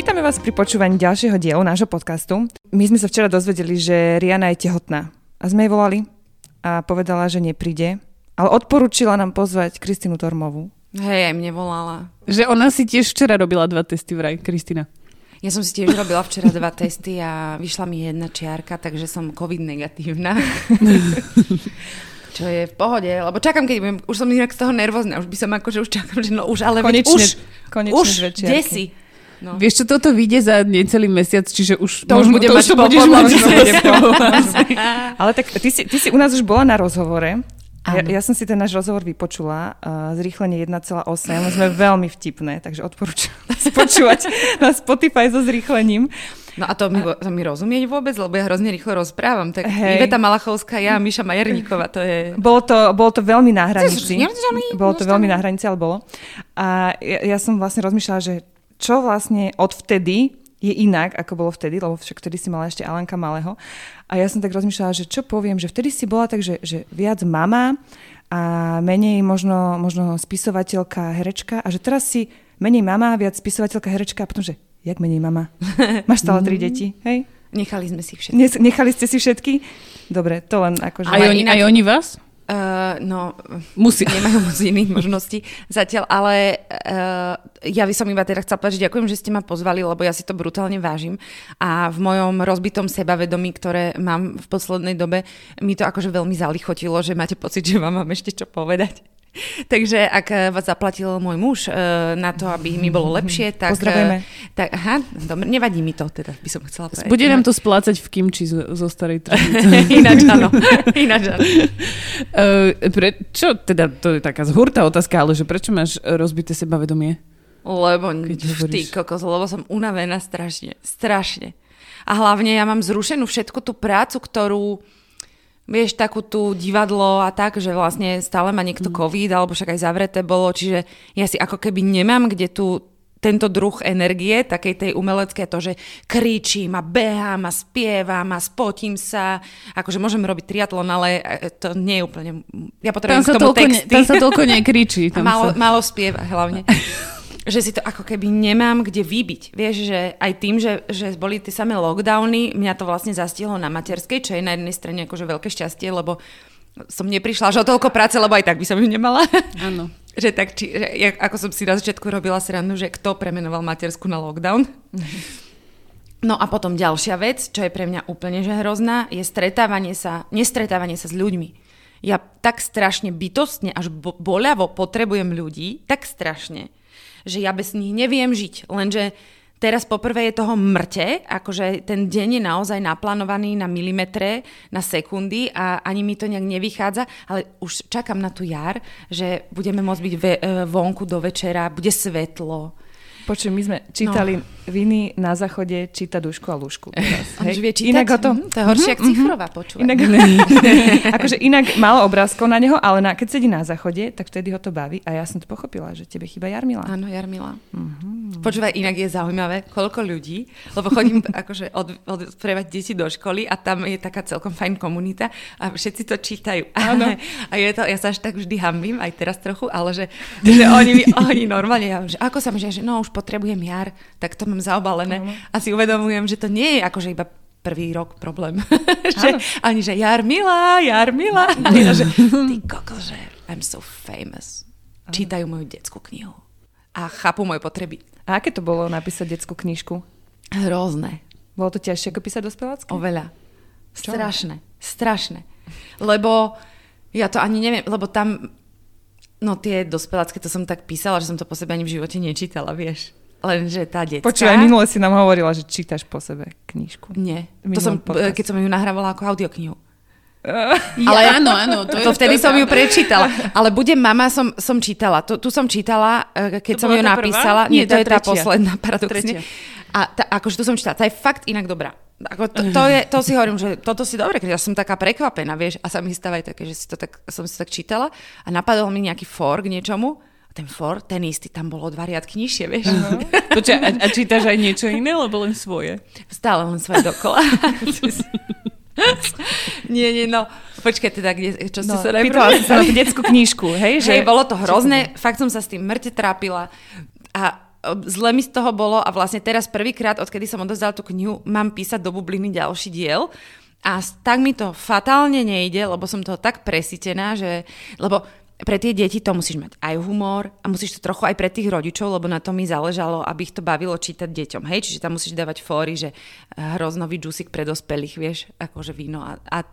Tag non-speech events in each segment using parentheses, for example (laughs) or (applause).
Vítame vás pri počúvaní ďalšieho dielu nášho podcastu. My sme sa včera dozvedeli, že Riana je tehotná. A sme jej volali a povedala, že nepríde. Ale odporúčila nám pozvať Kristinu Tormovú. Hej, aj mne volala. Že ona si tiež včera robila dva testy vraj, Kristina. Ja som si tiež robila včera dva testy a vyšla mi jedna čiarka, takže som COVID negatívna. (laughs) Čo je v pohode, lebo čakám, keď budem, už som inak z toho nervózna, už by som akože už čakám, že no už, ale veď Konečne, už, konečne už, dve čiarky. kde si? No. Vieš čo, toto vyjde za necelý mesiac, čiže už... To už to mať už to po- budeš podľa mať mňa za budem sebou. Ale tak ty si, ty si u nás už bola na rozhovore. A ja, Áno. ja som si ten náš rozhovor vypočula, uh, zrýchlenie 1,8, sme veľmi vtipné, takže odporúčam (laughs) si počúvať na Spotify so zrýchlením. No a to mi, to mi rozumieť vôbec, lebo ja hrozne rýchlo rozprávam. Tak Hej. Iveta Malachovská, ja, Miša Majerníková, to je... Bolo to, bolo to veľmi na hranici. Bolo to veľmi na hranici, ale bolo. A ja, ja som vlastne rozmýšľala, že čo vlastne odvtedy je inak, ako bolo vtedy, lebo však vtedy si mala ešte Alanka Malého. A ja som tak rozmýšľala, že čo poviem, že vtedy si bola tak, že, že viac mama a menej možno, možno spisovateľka, herečka a že teraz si menej mama, viac spisovateľka, herečka a potom, že jak menej mama? (laughs) Máš stále tri deti, hej? Nechali sme si všetko. Ne- Nechali ste si všetky? Dobre, to len akože... Aj oni, aj oni vás? Uh, no, Musí. nemajú moc iných možností zatiaľ, ale uh, ja by som iba teda chcela povedať, že ďakujem, že ste ma pozvali, lebo ja si to brutálne vážim a v mojom rozbitom sebavedomí, ktoré mám v poslednej dobe, mi to akože veľmi zalichotilo, že máte pocit, že vám mám ešte čo povedať. (laughs) Takže ak eh, vás zaplatil môj muž uh, na to, aby mi bolo (laughs) lepšie, tak... Pozdravujeme. eh, tak aha, dobre, nevadí mi to, teda by som chcela povedať. Bude nám to splácať v kimči zo, zo starej (laughs) tradície. Ináč áno. Ináč áno. Uh, prečo, teda to je taká zhurtá otázka, ale že prečo máš rozbité sebavedomie? Lebo, ty kokos, lebo som unavená strašne, strašne. A hlavne ja mám zrušenú všetku tú prácu, ktorú, vieš, takú tú divadlo a tak, že vlastne stále má niekto COVID, alebo však aj zavreté bolo, čiže ja si ako keby nemám, kde tu tento druh energie, takej tej umeleckej, to, že kričím a behám a spievam a spotím sa. Akože môžem robiť triatlon, ale e, to nie je úplne... Ja Tam potrebujem sa, k tomu toľko ne, texty. tam sa toľko nekričí. (laughs) A Tam málo, sa... málo spieva hlavne. (laughs) že si to ako keby nemám kde vybiť. Vieš, že aj tým, že, že boli tie samé lockdowny, mňa to vlastne zastihlo na materskej, čo je na jednej strane akože veľké šťastie, lebo som neprišla až o toľko práce, lebo aj tak by som ju nemala. Áno. (laughs) že tak, či, že, ja, ako som si na začiatku robila srandu, že kto premenoval matersku na lockdown. No a potom ďalšia vec, čo je pre mňa úplne že hrozná, je stretávanie sa, nestretávanie sa s ľuďmi. Ja tak strašne bytostne, až bo- boľavo potrebujem ľudí, tak strašne, že ja bez nich neviem žiť. Lenže teraz poprvé je toho mŕte, akože ten deň je naozaj naplánovaný na milimetre, na sekundy a ani mi to nejak nevychádza, ale už čakám na tú jar, že budeme môcť byť ve- e, vonku do večera, bude svetlo. Počuj, my sme čítali no. viny na záchode, číta dušku a lúšku. (laughs) Teraz, On už vie čítať? Inak ho to... Mhm, to je horšie, ako cifrová počúvať. Inak, (laughs) (laughs) akože inak málo obrázkov na neho, ale na, keď sedí na záchode, tak vtedy ho to baví a ja som to pochopila, že tebe chýba Jarmila. Áno, Jarmila. Mm-hmm. Počúvaj, inak je zaujímavé, koľko ľudí, lebo chodím akože od, odprevať deti do školy a tam je taká celkom fajn komunita a všetci to čítajú. Áno. A je to, ja sa až tak vždy hambím, aj teraz trochu, ale že, že oni, oni normálne, ja, že ako sa mi, že no už potrebujem jar, tak to mám zaobalené a si uvedomujem, že to nie je akože iba prvý rok problém. (laughs) že, ani že Jarmila, Jarmila. A ja, že ty koko, že I'm so famous. Čítajú moju detskú knihu a chápu moje potreby. A aké to bolo napísať detskú knižku? Hrozné. Bolo to ťažšie ako písať dospelácké? Oveľa. Strašné. Strašné. Lebo ja to ani neviem, lebo tam, no tie dospelácké, to som tak písala, že som to po sebe ani v živote nečítala, vieš. Lenže tá detská... Počúvaj, minule si nám hovorila, že čítaš po sebe knižku. Nie. To som, minulom podcaste. keď som ju nahrávala ako audioknihu. (laughs) Ale áno, áno. To, To, je, vtedy to som ju prečítala. Ale Budem mama som, som čítala. Tu, tu som čítala, eh, keď To som ju tá prvá? napísala. Nie, Nie, to tá je tá tretia. posledná, paradoxne. Tretia. A tá, akože tu som čítala. Tá je fakt inak dobrá. Ako to, to, je, to si hovorím, že toto si dobre, keď ja som taká prekvapená, vieš, a sa mi stáva aj také, že si to tak, som si to tak čítala a napadol mi nejaký for k niečomu a ten for, ten istý, tam bolo dva riadky nižšie, vieš. Uh-huh. Počkaj, a, a čítaš aj niečo iné, alebo len svoje? Stále len svoje dokola. (laughs) nie, nie, no. Počkaj teda, kde, čo ste no, sa Pýtala som detskú knižku, hej? Že... Hej, bolo to hrozné, fakt som sa s tým mŕte trápila a zle mi z toho bolo a vlastne teraz prvýkrát, odkedy som odozdala tú knihu, mám písať do bubliny ďalší diel a tak mi to fatálne nejde, lebo som toho tak presítená, že, lebo pre tie deti to musíš mať aj humor a musíš to trochu aj pre tých rodičov, lebo na to mi záležalo, aby ich to bavilo čítať deťom. Hej, čiže tam musíš dávať fóry, že hroznový džusik pre dospelých, vieš, akože víno a, a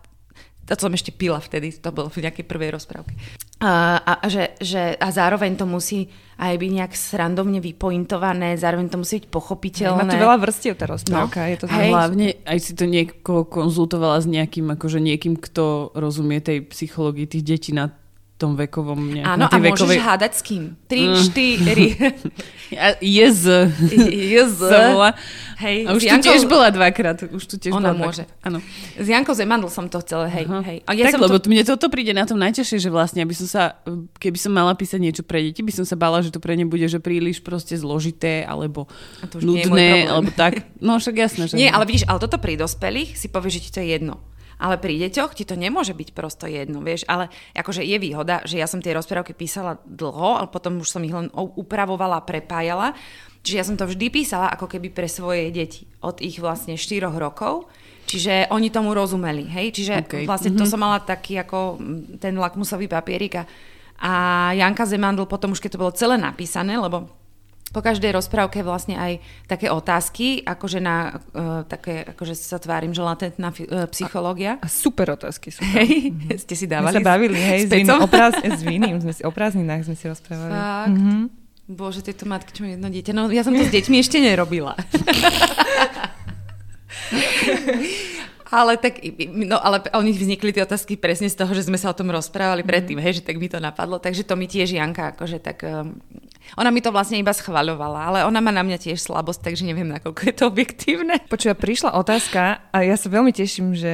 to som ešte pila vtedy, to bolo v nejakej prvej rozprávke. A, a, že, že, a zároveň to musí aj byť nejak srandovne vypointované, zároveň to musí byť pochopiteľné. Má to veľa vrstiev tá rozprávka. No. Je to Hej. Hlavne aj si to niekoho konzultovala s nejakým, akože niekým, kto rozumie tej psychológii tých detí na tom vekovom nejakom... Áno, a môžeš hádať s kým. 3, 4. (laughs) Jez. Jez. (laughs) Hej, a už Jankou... tu tiež bola dvakrát. Už tu tiež Ona bola môže. Áno. S Jankou Zemandl som to chcela, hej. Uh-huh. hej. A ja tak, som lebo to... mne toto príde na tom najťažšie, že vlastne, aby som sa, keby som mala písať niečo pre deti, by som sa bala, že to pre ne bude, že príliš proste zložité, alebo nudné, alebo tak. No však jasné, že... Nie, ale vidíš, ale toto pri dospelých si povieš, že ti to je jedno. Ale pri deťoch ti to nemôže byť prosto jedno, vieš, ale akože je výhoda, že ja som tie rozprávky písala dlho, ale potom už som ich len upravovala, prepájala. Čiže ja som to vždy písala ako keby pre svoje deti od ich vlastne 4 rokov. Čiže oni tomu rozumeli, hej? Čiže okay. vlastne mm-hmm. to som mala taký ako ten lakmusový papierik a, a Janka Zemandl potom už keď to bolo celé napísané, lebo po každej rozprávke vlastne aj také otázky, akože na uh, také, akože sa tvárim, že latentná uh, psychológia. A, a super otázky sú. Hej, mm-hmm. (laughs) ste si dávali. My sa bavili, hej, s, vin, opráz, s viným, sme si, o prázdninách sme si rozprávali. Fakt? Mm-hmm. Bože, tieto matky, čo jedno dieťa. No ja som to s deťmi ešte nerobila. (laughs) Ale tak, no ale oni vznikli tie otázky presne z toho, že sme sa o tom rozprávali mm. predtým, hej, že tak mi to napadlo. Takže to mi tiež Janka akože tak um, ona mi to vlastne iba schvaľovala, ale ona má na mňa tiež slabosť, takže neviem, nakoľko je to objektívne. Počuj, prišla otázka a ja sa veľmi teším, že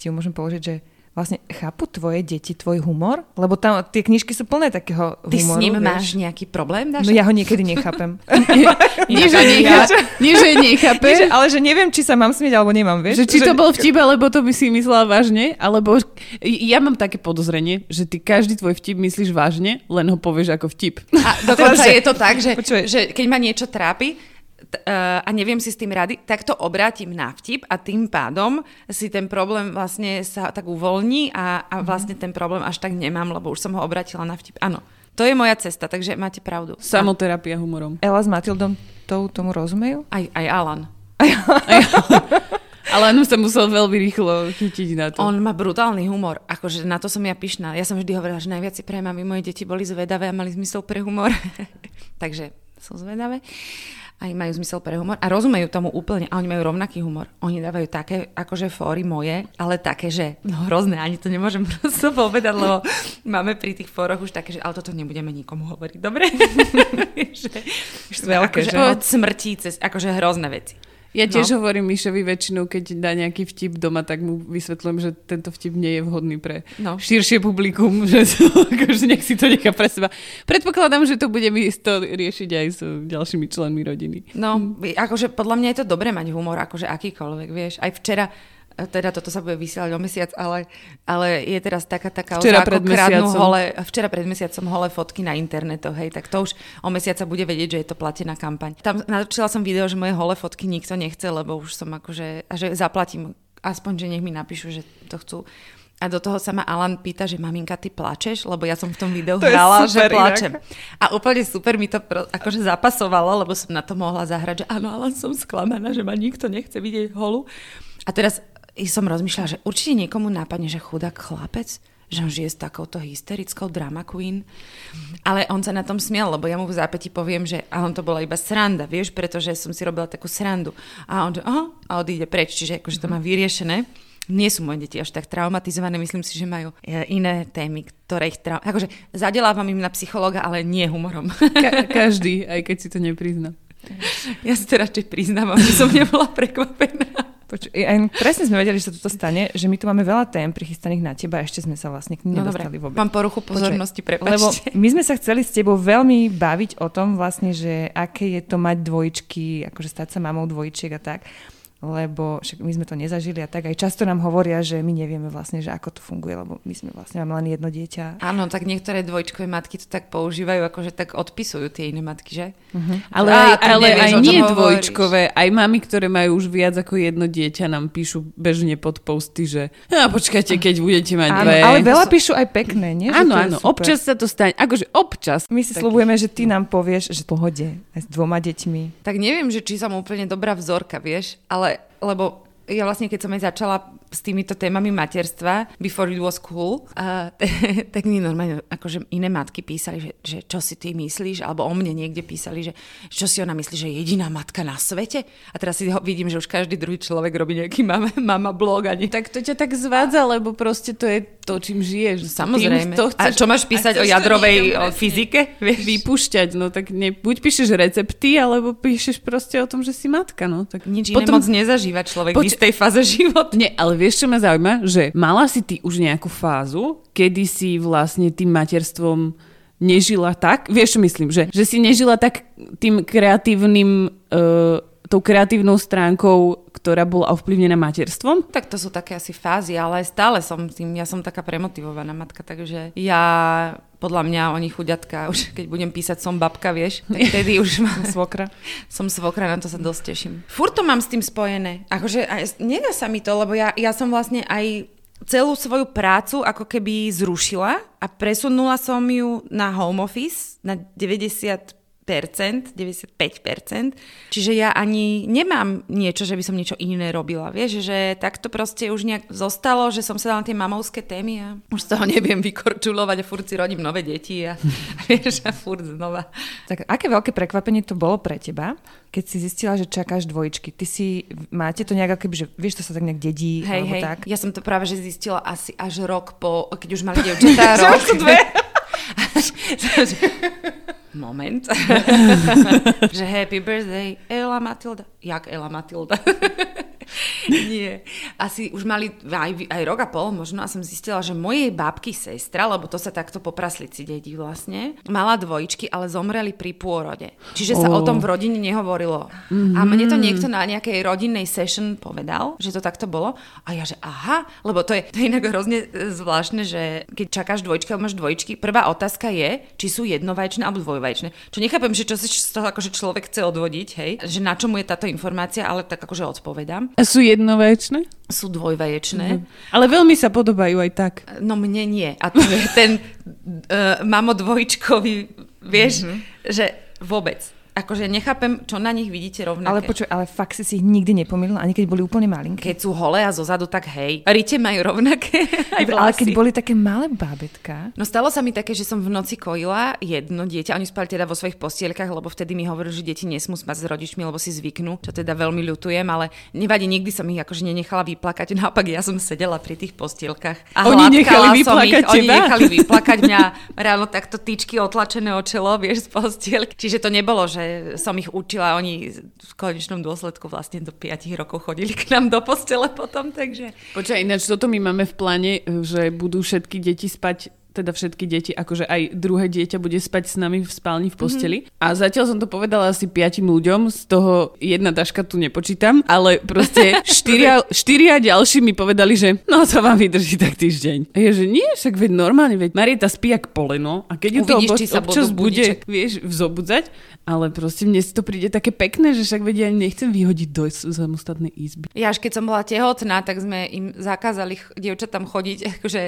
ti ju môžem položiť, že vlastne chápu tvoje deti tvoj humor? Lebo tam tie knižky sú plné takého Ty humoru. Ty s ním vieš? máš nejaký problém, Dáša? No ja ho niekedy nechápem. (laughs) nie, že, nechápe, nie, že nechápe. Nie, že, ale že neviem, či sa mám smieť, alebo nemám, vieš? Že či že... to bol vtip, alebo to by si myslela vážne, alebo ja mám také podozrenie, že ty každý tvoj vtip myslíš vážne, len ho povieš ako vtip. A (laughs) dokonca je to tak, že, že keď ma niečo trápi, a neviem si s tým rady, tak to obrátim na vtip a tým pádom si ten problém vlastne sa tak uvoľní a, a mhm. vlastne ten problém až tak nemám, lebo už som ho obratila na vtip. Áno, to je moja cesta, takže máte pravdu. Samoterapia humorom. Ela s Matildom to, tomu rozumejú? Aj, aj Alan. (laughs) Ale on sa musel veľmi rýchlo chytiť na to. On má brutálny humor, akože na to som ja pyšná. Ja som vždy hovorila, že najviac si prejem, aby moje deti boli zvedavé a mali zmysel pre humor. (laughs) Takže sú zvedavé aj majú zmysel pre humor a rozumejú tomu úplne a oni majú rovnaký humor. Oni dávajú také akože fóry moje, ale také, že no hrozné, ani to nemôžem (laughs) prosto povedať, lebo máme pri tých fóroch už také, že ale toto nebudeme nikomu hovoriť, dobre? (laughs) že, Veľké, akože, že? od smrti cez akože hrozné veci. Ja tiež no. hovorím Mišovi väčšinou, keď dá nejaký vtip doma, tak mu vysvetľujem, že tento vtip nie je vhodný pre no. širšie publikum, (laughs) že to, akože nech si to nechá pre seba. Predpokladám, že to bude to riešiť aj s ďalšími členmi rodiny. No, akože podľa mňa je to dobré mať humor, akože akýkoľvek, vieš. Aj včera teda toto sa bude vysielať o mesiac, ale, ale je teraz taká taká včera pred mesiacom. hole, včera pred mesiacom hole fotky na internetoch, hej, tak to už o mesiac sa bude vedieť, že je to platená kampaň. Tam natočila som video, že moje hole fotky nikto nechce, lebo už som akože, a že zaplatím aspoň, že nech mi napíšu, že to chcú. A do toho sa ma Alan pýta, že maminka, ty plačeš? Lebo ja som v tom videu (laughs) to hrala, že plačem. Inak. A úplne super mi to pro, akože zapasovalo, lebo som na to mohla zahrať, že áno, Alan som sklamaná, že ma nikto nechce vidieť holu. A teraz som rozmýšľala, že určite niekomu nápadne, že chudák chlapec, že on žije s takouto hysterickou drama queen. Ale on sa na tom smiel, lebo ja mu v zápäti poviem, že a on to bola iba sranda, vieš, pretože som si robila takú srandu. A on, že aha, a odíde preč, čiže akože to má vyriešené. Nie sú moje deti až tak traumatizované, myslím si, že majú e, iné témy, ktoré ich trau... Akože zadelávam im na psychológa, ale nie humorom. Ka- každý, aj keď si to neprizná. Ja si to radšej priznám, aby som nebola prekvapená. Počuj, aj presne sme vedeli, že sa toto stane, že my tu máme veľa tém prichystaných na teba a ešte sme sa vlastne k nim no, nedostali vôbec. Mám poruchu pozornosti, prepačte. Lebo my sme sa chceli s tebou veľmi baviť o tom vlastne, že aké je to mať dvojčky, akože stať sa mamou dvojčiek a tak lebo však my sme to nezažili a tak aj často nám hovoria, že my nevieme vlastne, že ako to funguje, lebo my sme vlastne máme len jedno dieťa. Áno, tak niektoré dvojčkové matky to tak používajú, akože tak odpisujú tie iné matky, že? Uh-huh. Ale, aj, ale nevieš, aj nie dvojčkové, aj mami, ktoré majú už viac ako jedno dieťa, nám píšu bežne pod posty, že a počkajte, keď budete mať áno, dve. Ale veľa píšu aj pekné, nie? Áno, áno, občas sa to stane, akože občas. My si slúbujeme, že ty nám povieš, že pohode, aj s dvoma deťmi. Tak neviem, že či som úplne dobrá vzorka, vieš, ale lebo ja vlastne, keď som aj začala s týmito témami materstva, before it was cool, uh, (laughs) tak mi normálne akože iné matky písali, že, že čo si ty myslíš, alebo o mne niekde písali, že čo si ona myslí, že je jediná matka na svete. A teraz si ho, vidím, že už každý druhý človek robí nejaký mama, (laughs) mama blog. Ani. Tak to ťa tak zvádza, lebo proste to je to, čím žiješ. Samozrejme. Tým, to chceš, a čo máš písať o jadrovej o fyzike? Vieš? Vypúšťať, no tak ne, buď píšeš recepty, alebo píšeš proste o tom, že si matka. No, tak Nič potom... iné moc nezažíva človek Poč- v istej fáze života. Nie, ale vieš, čo ma zaujíma? Že mala si ty už nejakú fázu, kedy si vlastne tým materstvom nežila tak, vieš čo myslím, že, že si nežila tak tým kreatívnym, uh, tou kreatívnou stránkou, ktorá bola ovplyvnená materstvom? Tak to sú také asi fázy, ale stále som tým, ja som taká premotivovaná matka, takže ja podľa mňa oni chuďatka, už keď budem písať som babka, vieš, tak vtedy už mám svokra. Som svokra, na to sa dosť teším. Furt to mám s tým spojené. Akože nedá sa mi to, lebo ja, ja som vlastne aj celú svoju prácu ako keby zrušila a presunula som ju na home office na 90 95%, čiže ja ani nemám niečo, že by som niečo iné robila, vieš, že takto proste už nejak zostalo, že som sa dala na tie mamovské témy a už z toho neviem vykorčulovať a furt si rodím nové deti a, a vieš, a furt znova. Tak aké veľké prekvapenie to bolo pre teba, keď si zistila, že čakáš dvojčky? Ty si, máte to nejak, keby, že vieš, to sa tak nejak dedí, hej, alebo hej. tak? Ja som to práve, že zistila asi až rok po, keď už mali (laughs) dievčatá rok. dve. (laughs) (laughs) moment. (laughs) že happy birthday, Ela Matilda. Jak Ela Matilda? (laughs) Nie. Asi už mali aj, aj rok a pol možno a som zistila, že mojej bábky sestra, lebo to sa takto po praslici dedí vlastne, mala dvojčky, ale zomreli pri pôrode. Čiže sa oh. o tom v rodine nehovorilo. Mm-hmm. A mne to niekto na nejakej rodinnej session povedal, že to takto bolo. A ja, že aha, lebo to je, to je inak hrozne e, zvláštne, že keď čakáš dvojčky alebo máš dvojčky, prvá otázka je, či sú jednovaječné alebo dvojvaječné. Čo nechápem, že čo si z toho akože človek chce odvodiť, hej, že na čomu je táto informácia, ale tak akože odpovedám. A sú jednovaječné? Sú dvojvaječné. Mm-hmm. Ale veľmi sa podobajú aj tak. No mne nie. A to je ten uh, (laughs) mamo dvojčkový, vieš, mm-hmm. že vôbec akože nechápem, čo na nich vidíte rovnaké. Ale počuj, ale fakt si si ich nikdy nepomýlila, ani keď boli úplne malinké. Keď sú holé a zozadu, tak hej. Rite majú rovnaké (laughs) aj vlasy. Ale keď boli také malé bábetka. No stalo sa mi také, že som v noci kojila jedno dieťa, oni spali teda vo svojich postielkach, lebo vtedy mi hovorili, že deti nesmú spať s rodičmi, lebo si zvyknú, čo teda veľmi ľutujem, ale nevadí, nikdy som ich akože nenechala vyplakať. (laughs) Naopak ja som sedela pri tých postielkach a oni nechali vyplakať ich, Oni nechali (laughs) vyplakať mňa ráno takto tyčky otlačené o čelo, vieš, z postielky. Čiže to nebolo, že som ich učila, oni v konečnom dôsledku vlastne do 5 rokov chodili k nám do postele potom, takže... Počkaj, ináč toto my máme v pláne, že budú všetky deti spať teda všetky deti, akože aj druhé dieťa bude spať s nami v spálni v posteli. Mm-hmm. A zatiaľ som to povedala asi piatim ľuďom, z toho jedna taška tu nepočítam, ale proste (laughs) štyria, štyria ďalší mi povedali, že no to vám vydrží tak týždeň. A ja, že nie, však veď normálne, veď Marieta spí jak poleno a keď ju to obo- občas bude, vieš, vzobudzať, ale proste mne si to príde také pekné, že však vedia, ja nechcem vyhodiť do samostatnej izby. Ja až keď som bola tehotná, tak sme im zakázali dievčatám chodiť (laughs) akože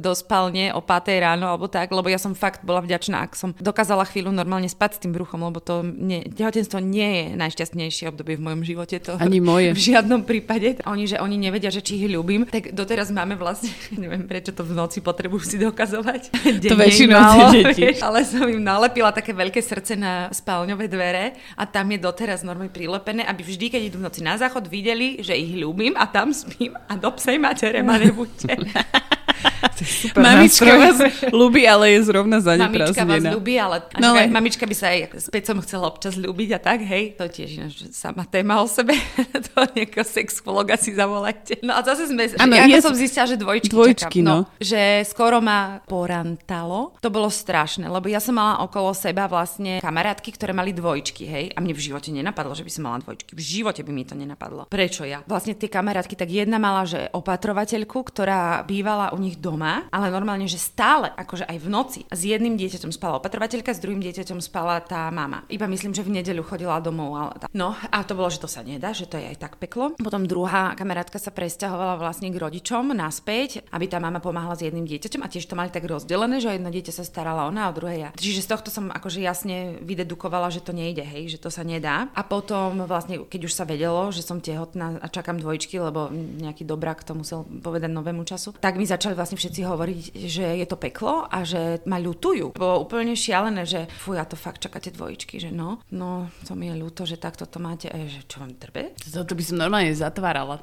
do spálne o 5 ráno alebo tak, lebo ja som fakt bola vďačná, ak som dokázala chvíľu normálne spať s tým bruchom, lebo to nie, tehotenstvo nie je najšťastnejšie obdobie v mojom živote. To Ani moje. (laughs) V žiadnom prípade. Oni, že oni nevedia, že či ich ľúbim, tak doteraz máme vlastne, (laughs) neviem prečo to v noci potrebujú si dokazovať. to väčšinou deti. (laughs) Ale som im nalepila také veľké srdce na spálňové dvere a tam je doteraz normálne prilepené, aby vždy, keď idú v noci na záchod, videli, že ich ľúbim a tam spím a do psej matere ma nebuďte. (laughs) super Mamička nástroj. vás ľubí, ale je zrovna zaneprázdnená. Mamička vás ľubí, ale, no, ale... mamička by sa aj s pecom chcela občas ľúbiť a tak, hej, to tiež ináč sama téma o sebe. (laughs) to nejakého sexologa si zavolajte. No a zase sme, ano, ja je... som zistila, že dvojčky, dvojčky čakám. No. no. Že skoro ma porantalo. To bolo strašné, lebo ja som mala okolo seba vlastne kamarátky, ktoré mali dvojčky, hej, a mne v živote nenapadlo, že by som mala dvojčky. V živote by mi to nenapadlo. Prečo ja? Vlastne tie kamarátky, tak jedna mala, že opatrovateľku, ktorá bývala u nich doma, ale normálne, že stále, akože aj v noci. S jedným dieťaťom spala opatrovateľka, s druhým dieťaťom spala tá mama. Iba myslím, že v nedeľu chodila domov. Ale tá. No a to bolo, že to sa nedá, že to je aj tak peklo. Potom druhá kamarátka sa presťahovala vlastne k rodičom naspäť, aby tá mama pomáhala s jedným dieťaťom a tiež to mali tak rozdelené, že jedno dieťa sa starala ona a druhé ja. Čiže z tohto som akože jasne vydedukovala, že to nejde, hej, že to sa nedá. A potom vlastne, keď už sa vedelo, že som tehotná a čakám dvojčky, lebo nejaký dobrák to musel povedať novému času, tak mi začali vlastne všetci hovoriť, že je to peklo a že ma ľutujú. Bolo úplne šialené, že fuj, a to fakt čakáte dvojčky, že no, no, to mi je ľúto, že takto to máte, a že čo vám trbe? To by som normálne zatvárala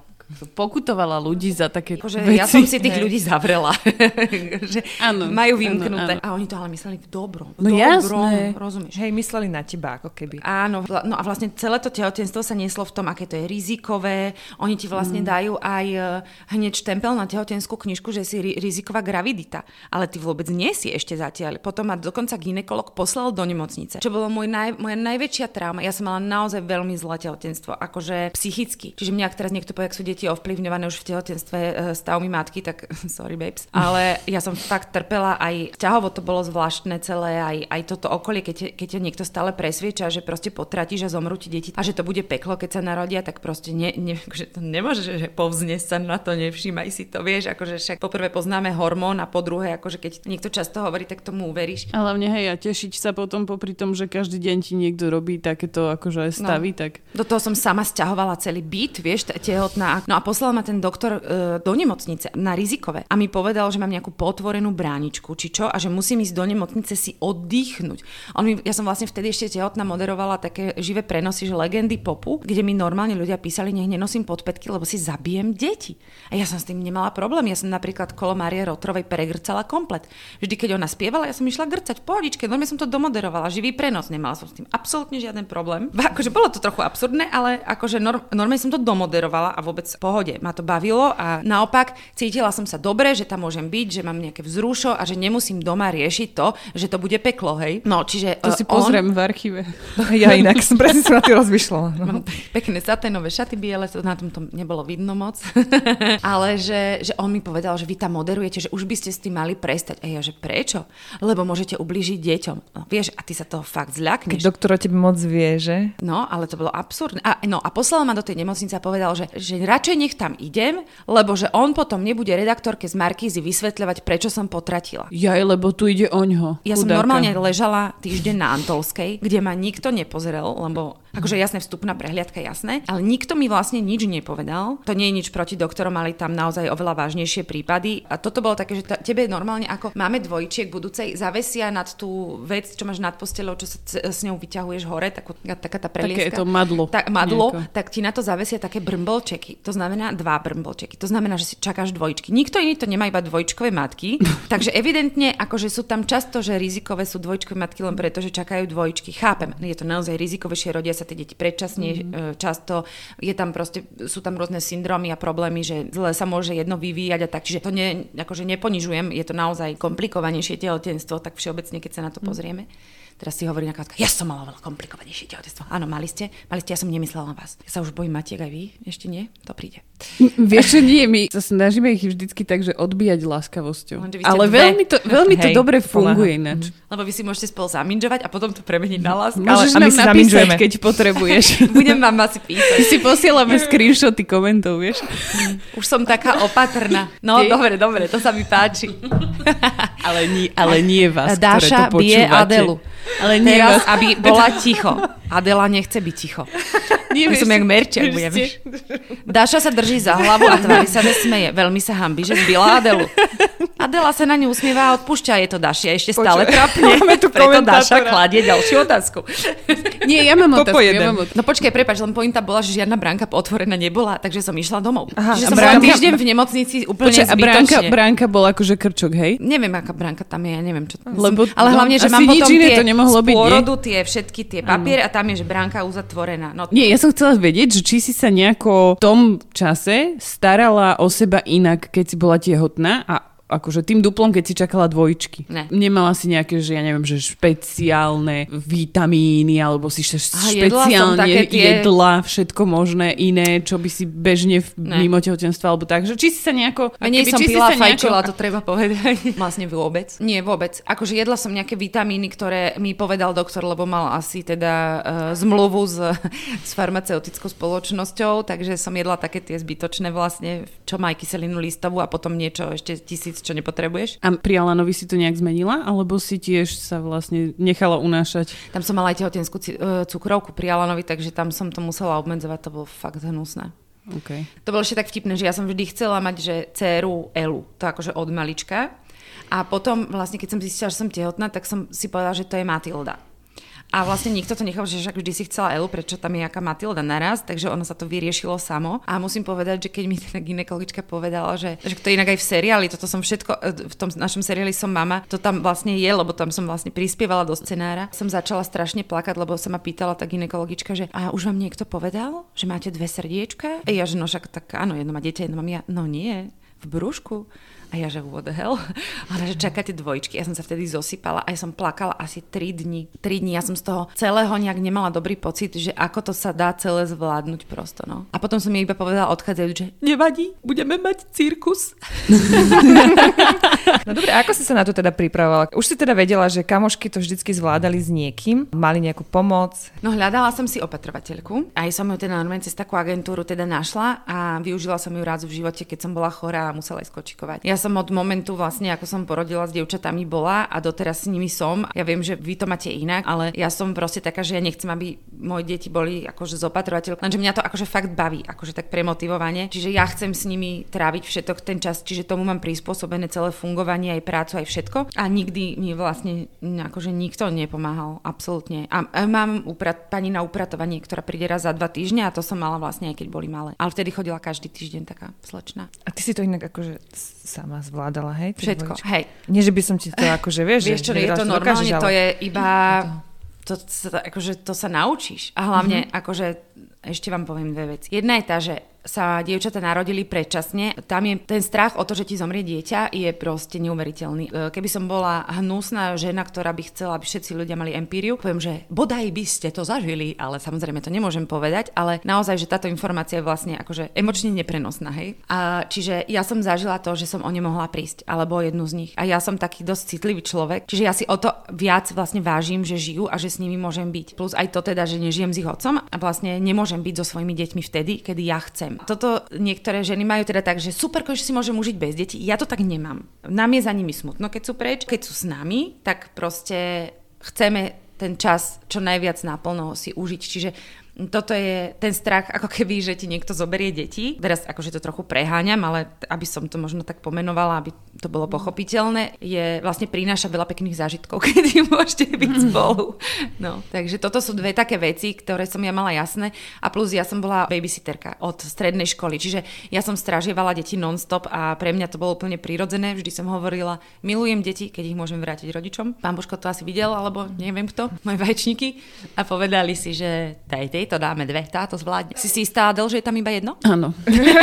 pokutovala ľudí za také Akože veci. Ja som si tých ľudí zavrela. (laughs) že ano, majú vymknuté. Ano, ano. A oni to ale mysleli v dobrom. No dobrom, jasné. Rozumieš? Hej, mysleli na teba ako keby. Áno. No a vlastne celé to tehotenstvo sa nieslo v tom, aké to je rizikové. Oni ti vlastne mm. dajú aj e, hneď štempel na tehotenskú knižku, že si riziková gravidita. Ale ty vôbec nie si ešte zatiaľ. Potom ma dokonca ginekolog poslal do nemocnice. Čo bolo môj naj, moja najväčšia trauma. Ja som mala naozaj veľmi zlé tehotenstvo. Akože psychicky. Čiže mňa, ak teraz niekto povie, ak sú deti deti ovplyvňované už v tehotenstve e, stavmi matky, tak (laughs) sorry babes. Ale ja som fakt trpela aj ťahovo to bolo zvláštne celé, aj, aj toto okolie, keď, keď ťa niekto stále presvieča, že proste potratíš a zomrú ti deti a že to bude peklo, keď sa narodia, tak proste ne, ne, (laughs) akože to nemôže, že povzne sa na to, nevšímaj si to, vieš, akože však poprvé poznáme hormón a po druhé, akože keď niekto často hovorí, tak tomu uveríš. Ale mne hej, a tešiť sa potom popri tom, že každý deň ti niekto robí takéto akože stavy, no, tak... Do toho som sama sťahovala celý byt, vieš, tehotná No a poslal ma ten doktor e, do nemocnice na rizikové a mi povedal, že mám nejakú potvorenú bráničku, či čo, a že musím ísť do nemocnice si oddychnúť. On mi, ja som vlastne vtedy ešte tehotná moderovala také živé prenosy, že legendy popu, kde mi normálne ľudia písali, nech nenosím podpätky, lebo si zabijem deti. A ja som s tým nemala problém. Ja som napríklad kolo Márie Rotrovej pregrcala komplet. Vždy, keď ona spievala, ja som išla grcať v pohodičke, normálne som to domoderovala, živý prenos, nemala som s tým absolútne žiaden problém. (laughs) Akože bolo to trochu absurdné, ale akože norm, normálne som to domoderovala a vôbec pohode ma to bavilo a naopak cítila som sa dobre, že tam môžem byť, že mám nejaké vzrušo a že nemusím doma riešiť to, že to bude peklo, hej. No, čiže To uh, si pozriem on... v archíve. (laughs) ja inak som presne sa na tým rozmýšľala. No. Mám pekné saténové šaty biele, to na tom to nebolo vidno moc. (laughs) Ale že, že on mi povedal, že vy tam moderujete, že už by ste s tým mali prestať. A ja, že prečo? Lebo môžete ublížiť deťom. No, vieš, a ty sa toho fakt zľakneš. Keď doktor o tebe moc vie, že? No, ale to bolo absurdné. A, no, a poslal ma do tej nemocnice a povedal, že, že radšej nech tam idem, lebo že on potom nebude redaktorke z Markízy vysvetľovať, prečo som potratila. Jaj, lebo tu ide o ňo. Ja chudáka. som normálne ležala týždeň na Antolskej, kde ma nikto nepozrel, lebo akože jasné vstupná prehliadka, jasné, ale nikto mi vlastne nič nepovedal. To nie je nič proti doktorom, mali tam naozaj oveľa vážnejšie prípady. A toto bolo také, že t- tebe normálne ako máme dvojčiek budúcej, zavesia nad tú vec, čo máš nad postelou, čo sa c- s ňou vyťahuješ hore, takú, taká tá prelieska. Také to madlo. Tak, madlo, nejako. tak ti na to zavesia také brmbolčeky. To znamená dva brmbolčeky. To znamená, že si čakáš dvojčky. Nikto iný to nemá iba dvojčkové matky. (laughs) takže evidentne, akože sú tam často, že rizikové sú dvojčkové matky len preto, že čakajú dvojčky. Chápem, je to naozaj rizikovejšie, rodia sa tie deti predčasne, mm-hmm. často je tam proste, sú tam rôzne syndromy a problémy, že zle sa môže jedno vyvíjať a tak, čiže to ne, akože neponižujem, je to naozaj komplikovanejšie tehotenstvo, tak všeobecne, keď sa na to mm. pozrieme. Teraz si hovorí na ja som mala veľa komplikovanejšie tehotenstvo. Áno, mali ste, mali ste, ja som nemyslela na vás. Ja sa už bojím Matiek aj vy, ešte nie? To príde. (laughs) Vieš, čo nie, my sa snažíme ich vždycky tak, že odbíjať láskavosťou. Ale dve. veľmi to, veľmi to dobre funguje ináč. Mhm. Lebo vy si môžete spolu zaminžovať a potom to premeniť na lásku. Môžeš ale, nám napísať, keď potrebuješ. (laughs) Budem vám asi písať. My si posielame screenshoty komentov, vieš. Už som taká opatrná. No, Ty? dobre, dobre, to sa mi páči. ale, nie, ale nie vás, Dáša ktoré to bije Adelu. Ale nie Teraz, vás. aby (laughs) bola ticho. Adela nechce byť ticho. (laughs) Nie, ja som jak merček, budem. Dáša sa drží za hlavu a tvári sa nesmeje. Veľmi sa hambi, že zbila Adelu. (laughs) Adela sa na ňu usmieva a odpúšťa. Je to Dašia ešte stále trapne. (laughs) Máme tu Preto Dáša kladie ďalšiu otázku. Nie, ja mám otázku. Ja mám otázku. No počkaj, prepač, len pointa bola, že žiadna bránka otvorená nebola, takže som išla domov. Aha, Čiže som bránka, týždeň v nemocnici úplne počkaj, a bránka, bránka bola akože krčok, hej? Neviem, aká bránka tam je, ja neviem, čo tam Lebo, Ale hlavne, že mám potom tie to nemohlo byť, pôrodu, tie všetky tie papiere a tam je, že bránka uzatvorená. No, nie, ja som chcela vedieť, že či si sa nejako v tom čase starala o seba inak, keď si bola tehotná a akože tým duplom, keď si čakala dvojčky. Ne. Nemala si nejaké, že ja neviem, že špeciálne vitamíny, alebo si še- špeciálne jedla, tie... jedla, všetko možné iné, čo by si bežne v, mimo tehotenstva, alebo tak, že či si sa nejako... Menej som pila fajčila, nejako... to treba povedať. (laughs) vlastne vôbec. Nie, vôbec. Akože jedla som nejaké vitamíny, ktoré mi povedal doktor, lebo mal asi teda uh, zmluvu s, (laughs) s farmaceutickou spoločnosťou, takže som jedla také tie zbytočné vlastne, čo má aj kyselinu listovú a potom niečo ešte tisíc čo nepotrebuješ. A pri Alanovi si to nejak zmenila? Alebo si tiež sa vlastne nechala unášať? Tam som mala aj tehotenskú e, cukrovku pri Alanovi, takže tam som to musela obmedzovať, to bolo fakt hnusné. Okay. To bolo ešte tak vtipné, že ja som vždy chcela mať, že dceru Elu, to akože od malička. A potom vlastne, keď som zistila, že som tehotná, tak som si povedala, že to je Matilda. A vlastne nikto to nechal, že však vždy si chcela Elu, prečo tam je aká Matilda naraz, takže ono sa to vyriešilo samo. A musím povedať, že keď mi (laughs) teda ginekologička povedala, že, že to je inak aj v seriáli, toto som všetko, v tom našom seriáli som mama, to tam vlastne je, lebo tam som vlastne prispievala do scenára. Som začala strašne plakať, lebo sa ma pýtala tá ginekologička, že a už vám niekto povedal, že máte dve srdiečka? A ja, že no však tak áno, jedno má dieťa, jedno mám ja. No nie, v brúšku. A ja, že what the hell? (laughs) Ale že čakáte dvojčky. Ja som sa vtedy zosypala a ja som plakala asi 3 dní. 3 dní. Ja som z toho celého nejak nemala dobrý pocit, že ako to sa dá celé zvládnuť prosto. No. A potom som jej iba povedala odchádzajúc, že nevadí, budeme mať cirkus. (laughs) no dobre, ako si sa na to teda pripravovala? Už si teda vedela, že kamošky to vždycky zvládali s niekým? Mali nejakú pomoc? No hľadala som si opatrovateľku. Aj som ju teda normálne cez takú agentúru teda našla a využila som ju raz v živote, keď som bola chorá a musela ísť kočikovať. Ja som od momentu vlastne, ako som porodila s dievčatami bola a doteraz s nimi som. Ja viem, že vy to máte inak, ale ja som proste taká, že ja nechcem, aby moje deti boli akože zopatrovateľ, lenže mňa to akože fakt baví, akože tak premotivovanie. Čiže ja chcem s nimi tráviť všetok ten čas, čiže tomu mám prispôsobené celé fungovanie, aj prácu, aj všetko. A nikdy mi vlastne akože nikto nepomáhal, absolútne. A, mám uprat, pani na upratovanie, ktorá príde raz za dva týždne a to som mala vlastne aj keď boli malé. Ale vtedy chodila každý týždeň taká slečna. A ty si to inak akože sama zvládala, hej? Všetko, dvojčky. hej. Nie, že by som ti to akože, vieš, vieš čo, je to normálne, dokážeš, to je iba... To, to, akože, to sa naučíš. A hlavne, mm-hmm. akože, ešte vám poviem dve veci. Jedna je tá, že sa dievčatá narodili predčasne, tam je ten strach o to, že ti zomrie dieťa, je proste neuveriteľný. E, keby som bola hnusná žena, ktorá by chcela, aby všetci ľudia mali empíriu, poviem, že bodaj by ste to zažili, ale samozrejme to nemôžem povedať, ale naozaj, že táto informácia je vlastne akože emočne neprenosná, hej. A čiže ja som zažila to, že som o ne mohla prísť, alebo jednu z nich. A ja som taký dosť citlivý človek, čiže ja si o to viac vlastne vážim, že žijú a že s nimi môžem byť. Plus aj to teda, že nežijem s ich otcom a vlastne nemôžem byť so svojimi deťmi vtedy, kedy ja chcem. Toto niektoré ženy majú teda tak, že super, že si môžem užiť bez detí. Ja to tak nemám. Nám je za nimi smutno, keď sú preč. Keď sú s nami, tak proste chceme ten čas čo najviac naplno si užiť. Čiže toto je ten strach, ako keby, že ti niekto zoberie deti. Teraz akože to trochu preháňam, ale aby som to možno tak pomenovala, aby to bolo pochopiteľné, je vlastne prináša veľa pekných zážitkov, (laughs) kedy môžete byť mhm. spolu. No, takže toto sú dve také veci, ktoré som ja mala jasné. A plus ja som bola babysitterka od strednej školy, čiže ja som strážievala deti non-stop a pre mňa to bolo úplne prirodzené. Vždy som hovorila, milujem deti, keď ich môžem vrátiť rodičom. Pán Božko to asi videl, alebo neviem kto, moje vajčníky. A povedali si, že tej to dáme dve, táto zvládne. Si si istá, Adel, že je tam iba jedno? Áno.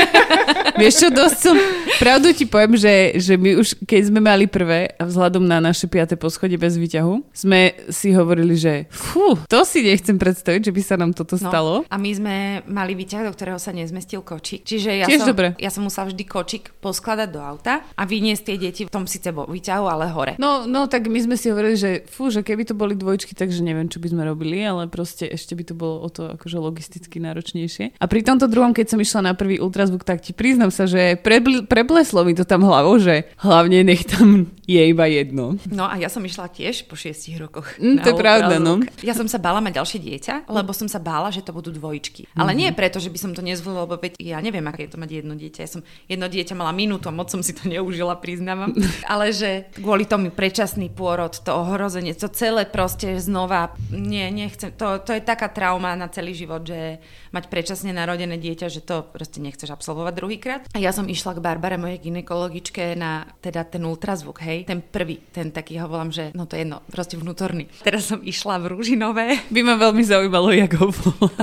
(laughs) Vieš čo, dosť som, pravdu ti poviem, že, že my už, keď sme mali prvé, a vzhľadom na naše piaté poschodie bez výťahu, sme si hovorili, že fú, to si nechcem predstaviť, že by sa nám toto no, stalo. A my sme mali výťah, do ktorého sa nezmestil kočík. Čiže ja, Tiež som, dobre. ja som musela vždy kočík poskladať do auta a vyniesť tie deti v tom síce vo výťahu, ale hore. No, no tak my sme si hovorili, že fú, že keby to boli dvojčky, takže neviem, čo by sme robili, ale proste ešte by to bolo o to akože logisticky náročnejšie. A pri tomto druhom, keď som išla na prvý ultrazvuk, tak ti priznam sa, že prebl- prebleslo mi to tam hlavou, že hlavne nech tam je iba jedno. No a ja som išla tiež po šiestich rokoch. Mm, to je pravda, no. Ja som sa bála mať ďalšie dieťa, lebo som sa bála, že to budú dvojičky. Ale mm-hmm. nie preto, že by som to nezvolila, lebo ja neviem, aké je to mať jedno dieťa. Ja som jedno dieťa mala minútu, moc som si to neužila, priznávam. (laughs) Ale že kvôli tomu predčasný pôrod, to ohrozenie, to celé proste znova, nie, nechcem, to, to je taká trauma na celý život, že mať predčasne narodené dieťa, že to proste nechceš absolvovať druhýkrát. A ja som išla k Barbare, mojej ginekologičke, na teda ten ultrazvuk, hej, ten prvý, ten taký, ho volám, že no to je jedno, proste vnútorný. Teraz som išla v Rúžinové. (laughs) By ma veľmi zaujímalo, jak ho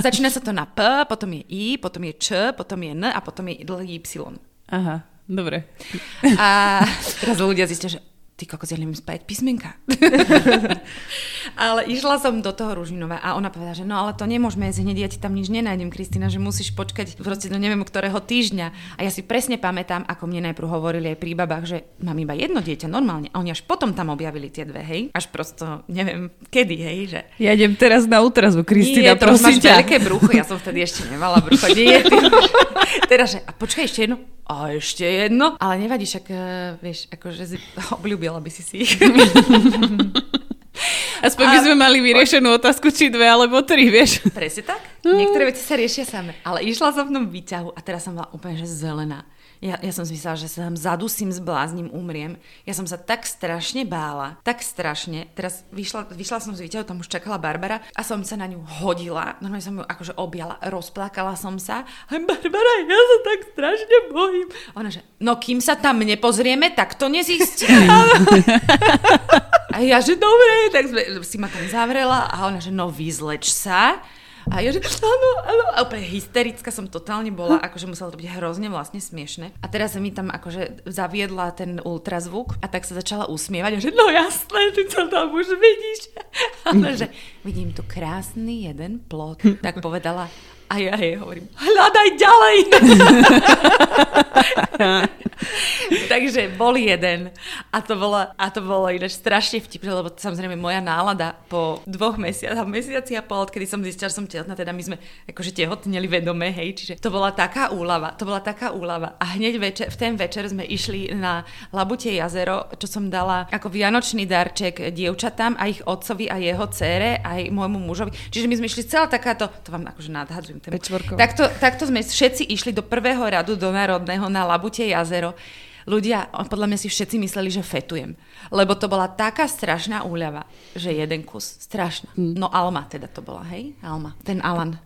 Začína sa to na P, potom je I, potom je Č, potom je N a potom je dlhý Y. Aha, dobre. A teraz ľudia zistia, že ty kokos, ja neviem spájať písmenka. (laughs) ale išla som do toho Ružinova a ona povedala, že no ale to nemôžeme jesť hneď, ja ti tam nič nenájdem, Kristina, že musíš počkať proste do neviem ktorého týždňa. A ja si presne pamätám, ako mne najprv hovorili aj pri babách, že mám iba jedno dieťa normálne. A oni až potom tam objavili tie dve, hej. Až prosto, neviem, kedy, hej. Že... Ja idem teraz na útrazu, Kristina, Nie, prosím ťa. veľké brucho, ja som vtedy ešte nemala brucho. Nie, ty, (laughs) teraz, že, a počkaj ešte jedno, a ešte jedno. Ale nevadí, však uh, vieš, akože (laughs) obľúbila by si si ich. (laughs) Aspoň by sme mali vyriešenú otázku, či dve alebo tri, vieš. Presne tak. Niektoré veci sa riešia same. Ale išla som v tom výťahu a teraz som bola úplne že zelená. Ja, ja som si myslela, že sa tam zadusím, zblázním, umriem. Ja som sa tak strašne bála, tak strašne. Teraz vyšla, vyšla som z výťahu, tam už čakala Barbara a som sa na ňu hodila. Normálne som ju akože objala, rozplakala som sa. A Barbara, ja sa tak strašne bojím. Ona že, no kým sa tam nepozrieme, tak to nezistíme. (laughs) a ja že dobre, tak si ma tam zavrela a ona že, no vyzleč sa. A ja že áno, áno. A úplne hysterická som totálne bola, akože muselo to byť hrozne vlastne smiešne. A teraz sa mi tam akože zaviedla ten ultrazvuk a tak sa začala usmievať a že no jasné, ty sa tam už vidíš. (laughs) Ale že vidím tu krásny jeden plot. Tak povedala, a ja jej hovorím, hľadaj ďalej. (laughs) Takže bol jeden. A to bolo, a to bolo ináč strašne vtipné, lebo samozrejme moja nálada po dvoch mesiacoch, mesiaci a pol, kedy som zistila, že som tehotná, teda my sme akože tehotneli vedome, hej, čiže to bola taká úlava, to bola taká úlava. A hneď večer, v ten večer sme išli na Labutie jazero, čo som dala ako vianočný darček dievčatám a ich otcovi a jeho cére aj môjmu mužovi. Čiže my sme išli celá takáto, to vám akože nadhadzujem, Takto, takto sme všetci išli do prvého radu do Národného na Labutie jazero. Ľudia, podľa mňa si všetci mysleli, že fetujem. Lebo to bola taká strašná úľava, že jeden kus. Strašná. Hmm. No Alma teda to bola, hej? Alma. Ten Alan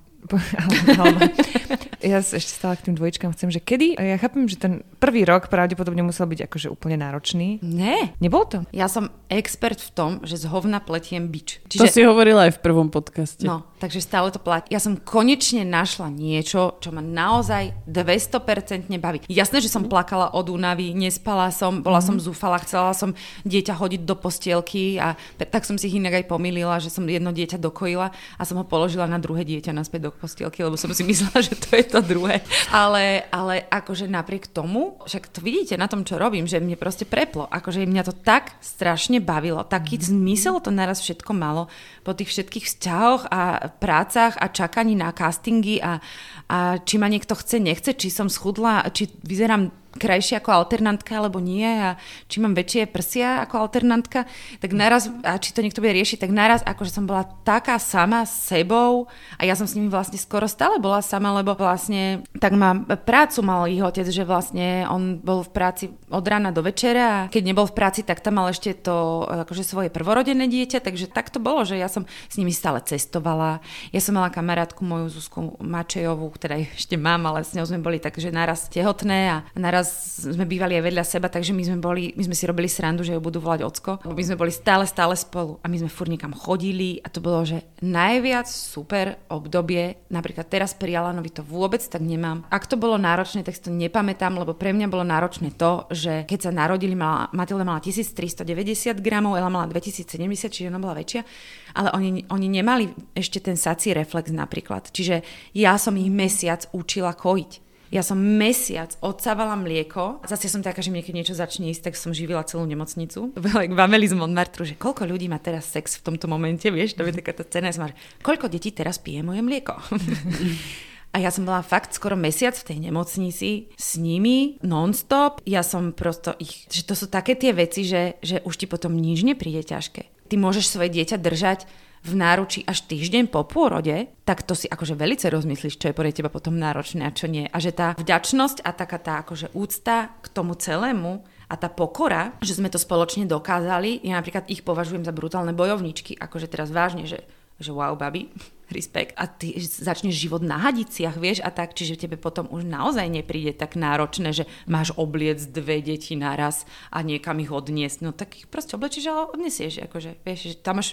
ja ešte stále k tým dvojičkám chcem, že kedy, ja chápem, že ten prvý rok pravdepodobne musel byť akože úplne náročný. Ne. Nebol to? Ja som expert v tom, že z hovna pletiem bič. Čiže... To si hovorila aj v prvom podcaste. No, takže stále to platí. Ja som konečne našla niečo, čo ma naozaj 200% baví. Jasné, že som plakala od únavy, nespala som, bola mm-hmm. som zúfala, chcela som dieťa hodiť do postielky a tak som si ich inak aj pomýlila, že som jedno dieťa dokojila a som ho položila na druhé dieťa naspäť do postielky, lebo som si myslela, (laughs) že to je to druhé. Ale, ale akože napriek tomu, však to vidíte na tom, čo robím, že mne proste preplo. Akože mňa to tak strašne bavilo. Taký mm-hmm. zmysel to naraz všetko malo po tých všetkých vzťahoch a prácach a čakaní na castingy a, a či ma niekto chce, nechce, či som schudla, či vyzerám krajšie ako alternantka alebo nie a či mám väčšie prsia ako alternantka, tak naraz, a či to niekto bude riešiť, tak naraz akože som bola taká sama s sebou a ja som s nimi vlastne skoro stále bola sama, lebo vlastne tak mám prácu mal ich otec, že vlastne on bol v práci od rána do večera a keď nebol v práci, tak tam mal ešte to akože svoje prvorodené dieťa, takže tak to bolo, že ja som s nimi stále cestovala. Ja som mala kamarátku moju Zuzku Mačejovú, ktorá ešte mám, ale s ňou sme boli tak, že naraz tehotné a naraz naraz sme bývali aj vedľa seba, takže my sme boli, my sme si robili srandu, že ju budú volať ocko. My sme boli stále, stále spolu a my sme furt niekam chodili a to bolo, že najviac super obdobie, napríklad teraz pri Alanovi to vôbec tak nemám. Ak to bolo náročné, tak si to nepamätám, lebo pre mňa bolo náročné to, že keď sa narodili, mala, Matilda mala 1390 gramov, Ela mala 2070, čiže ona bola väčšia, ale oni, oni nemali ešte ten sací reflex napríklad. Čiže ja som ich mesiac učila kojiť Ja som mesiac odsávala mlieko. Zase som taká, že keď niečo začne ísť, tak som živila celú nemocnicu. V Amelie z Montmartru, že koľko ľudí má teraz sex v tomto momente, vieš, to je taká tá cena, že koľko detí teraz pije moje mlieko. (laughs) A ja som bola fakt skoro mesiac v tej nemocnici s nimi, non-stop. Ja som prosto ich, že to sú také tie veci, že, že už ti potom nič nepríde ťažké. Ty môžeš svoje dieťa držať v náručí až týždeň po pôrode, tak to si akože velice rozmyslíš, čo je pre teba potom náročné a čo nie. A že tá vďačnosť a taká tá akože úcta k tomu celému a tá pokora, že sme to spoločne dokázali, ja napríklad ich považujem za brutálne bojovničky, akože teraz vážne, že, že wow, babi, (laughs) respekt. A ty začneš život na hadiciach, vieš, a tak, čiže tebe potom už naozaj nepríde tak náročné, že máš obliec dve deti naraz a niekam ich odniesť. No tak ich proste oblečíš a odnesieš, akože, vieš, že tam máš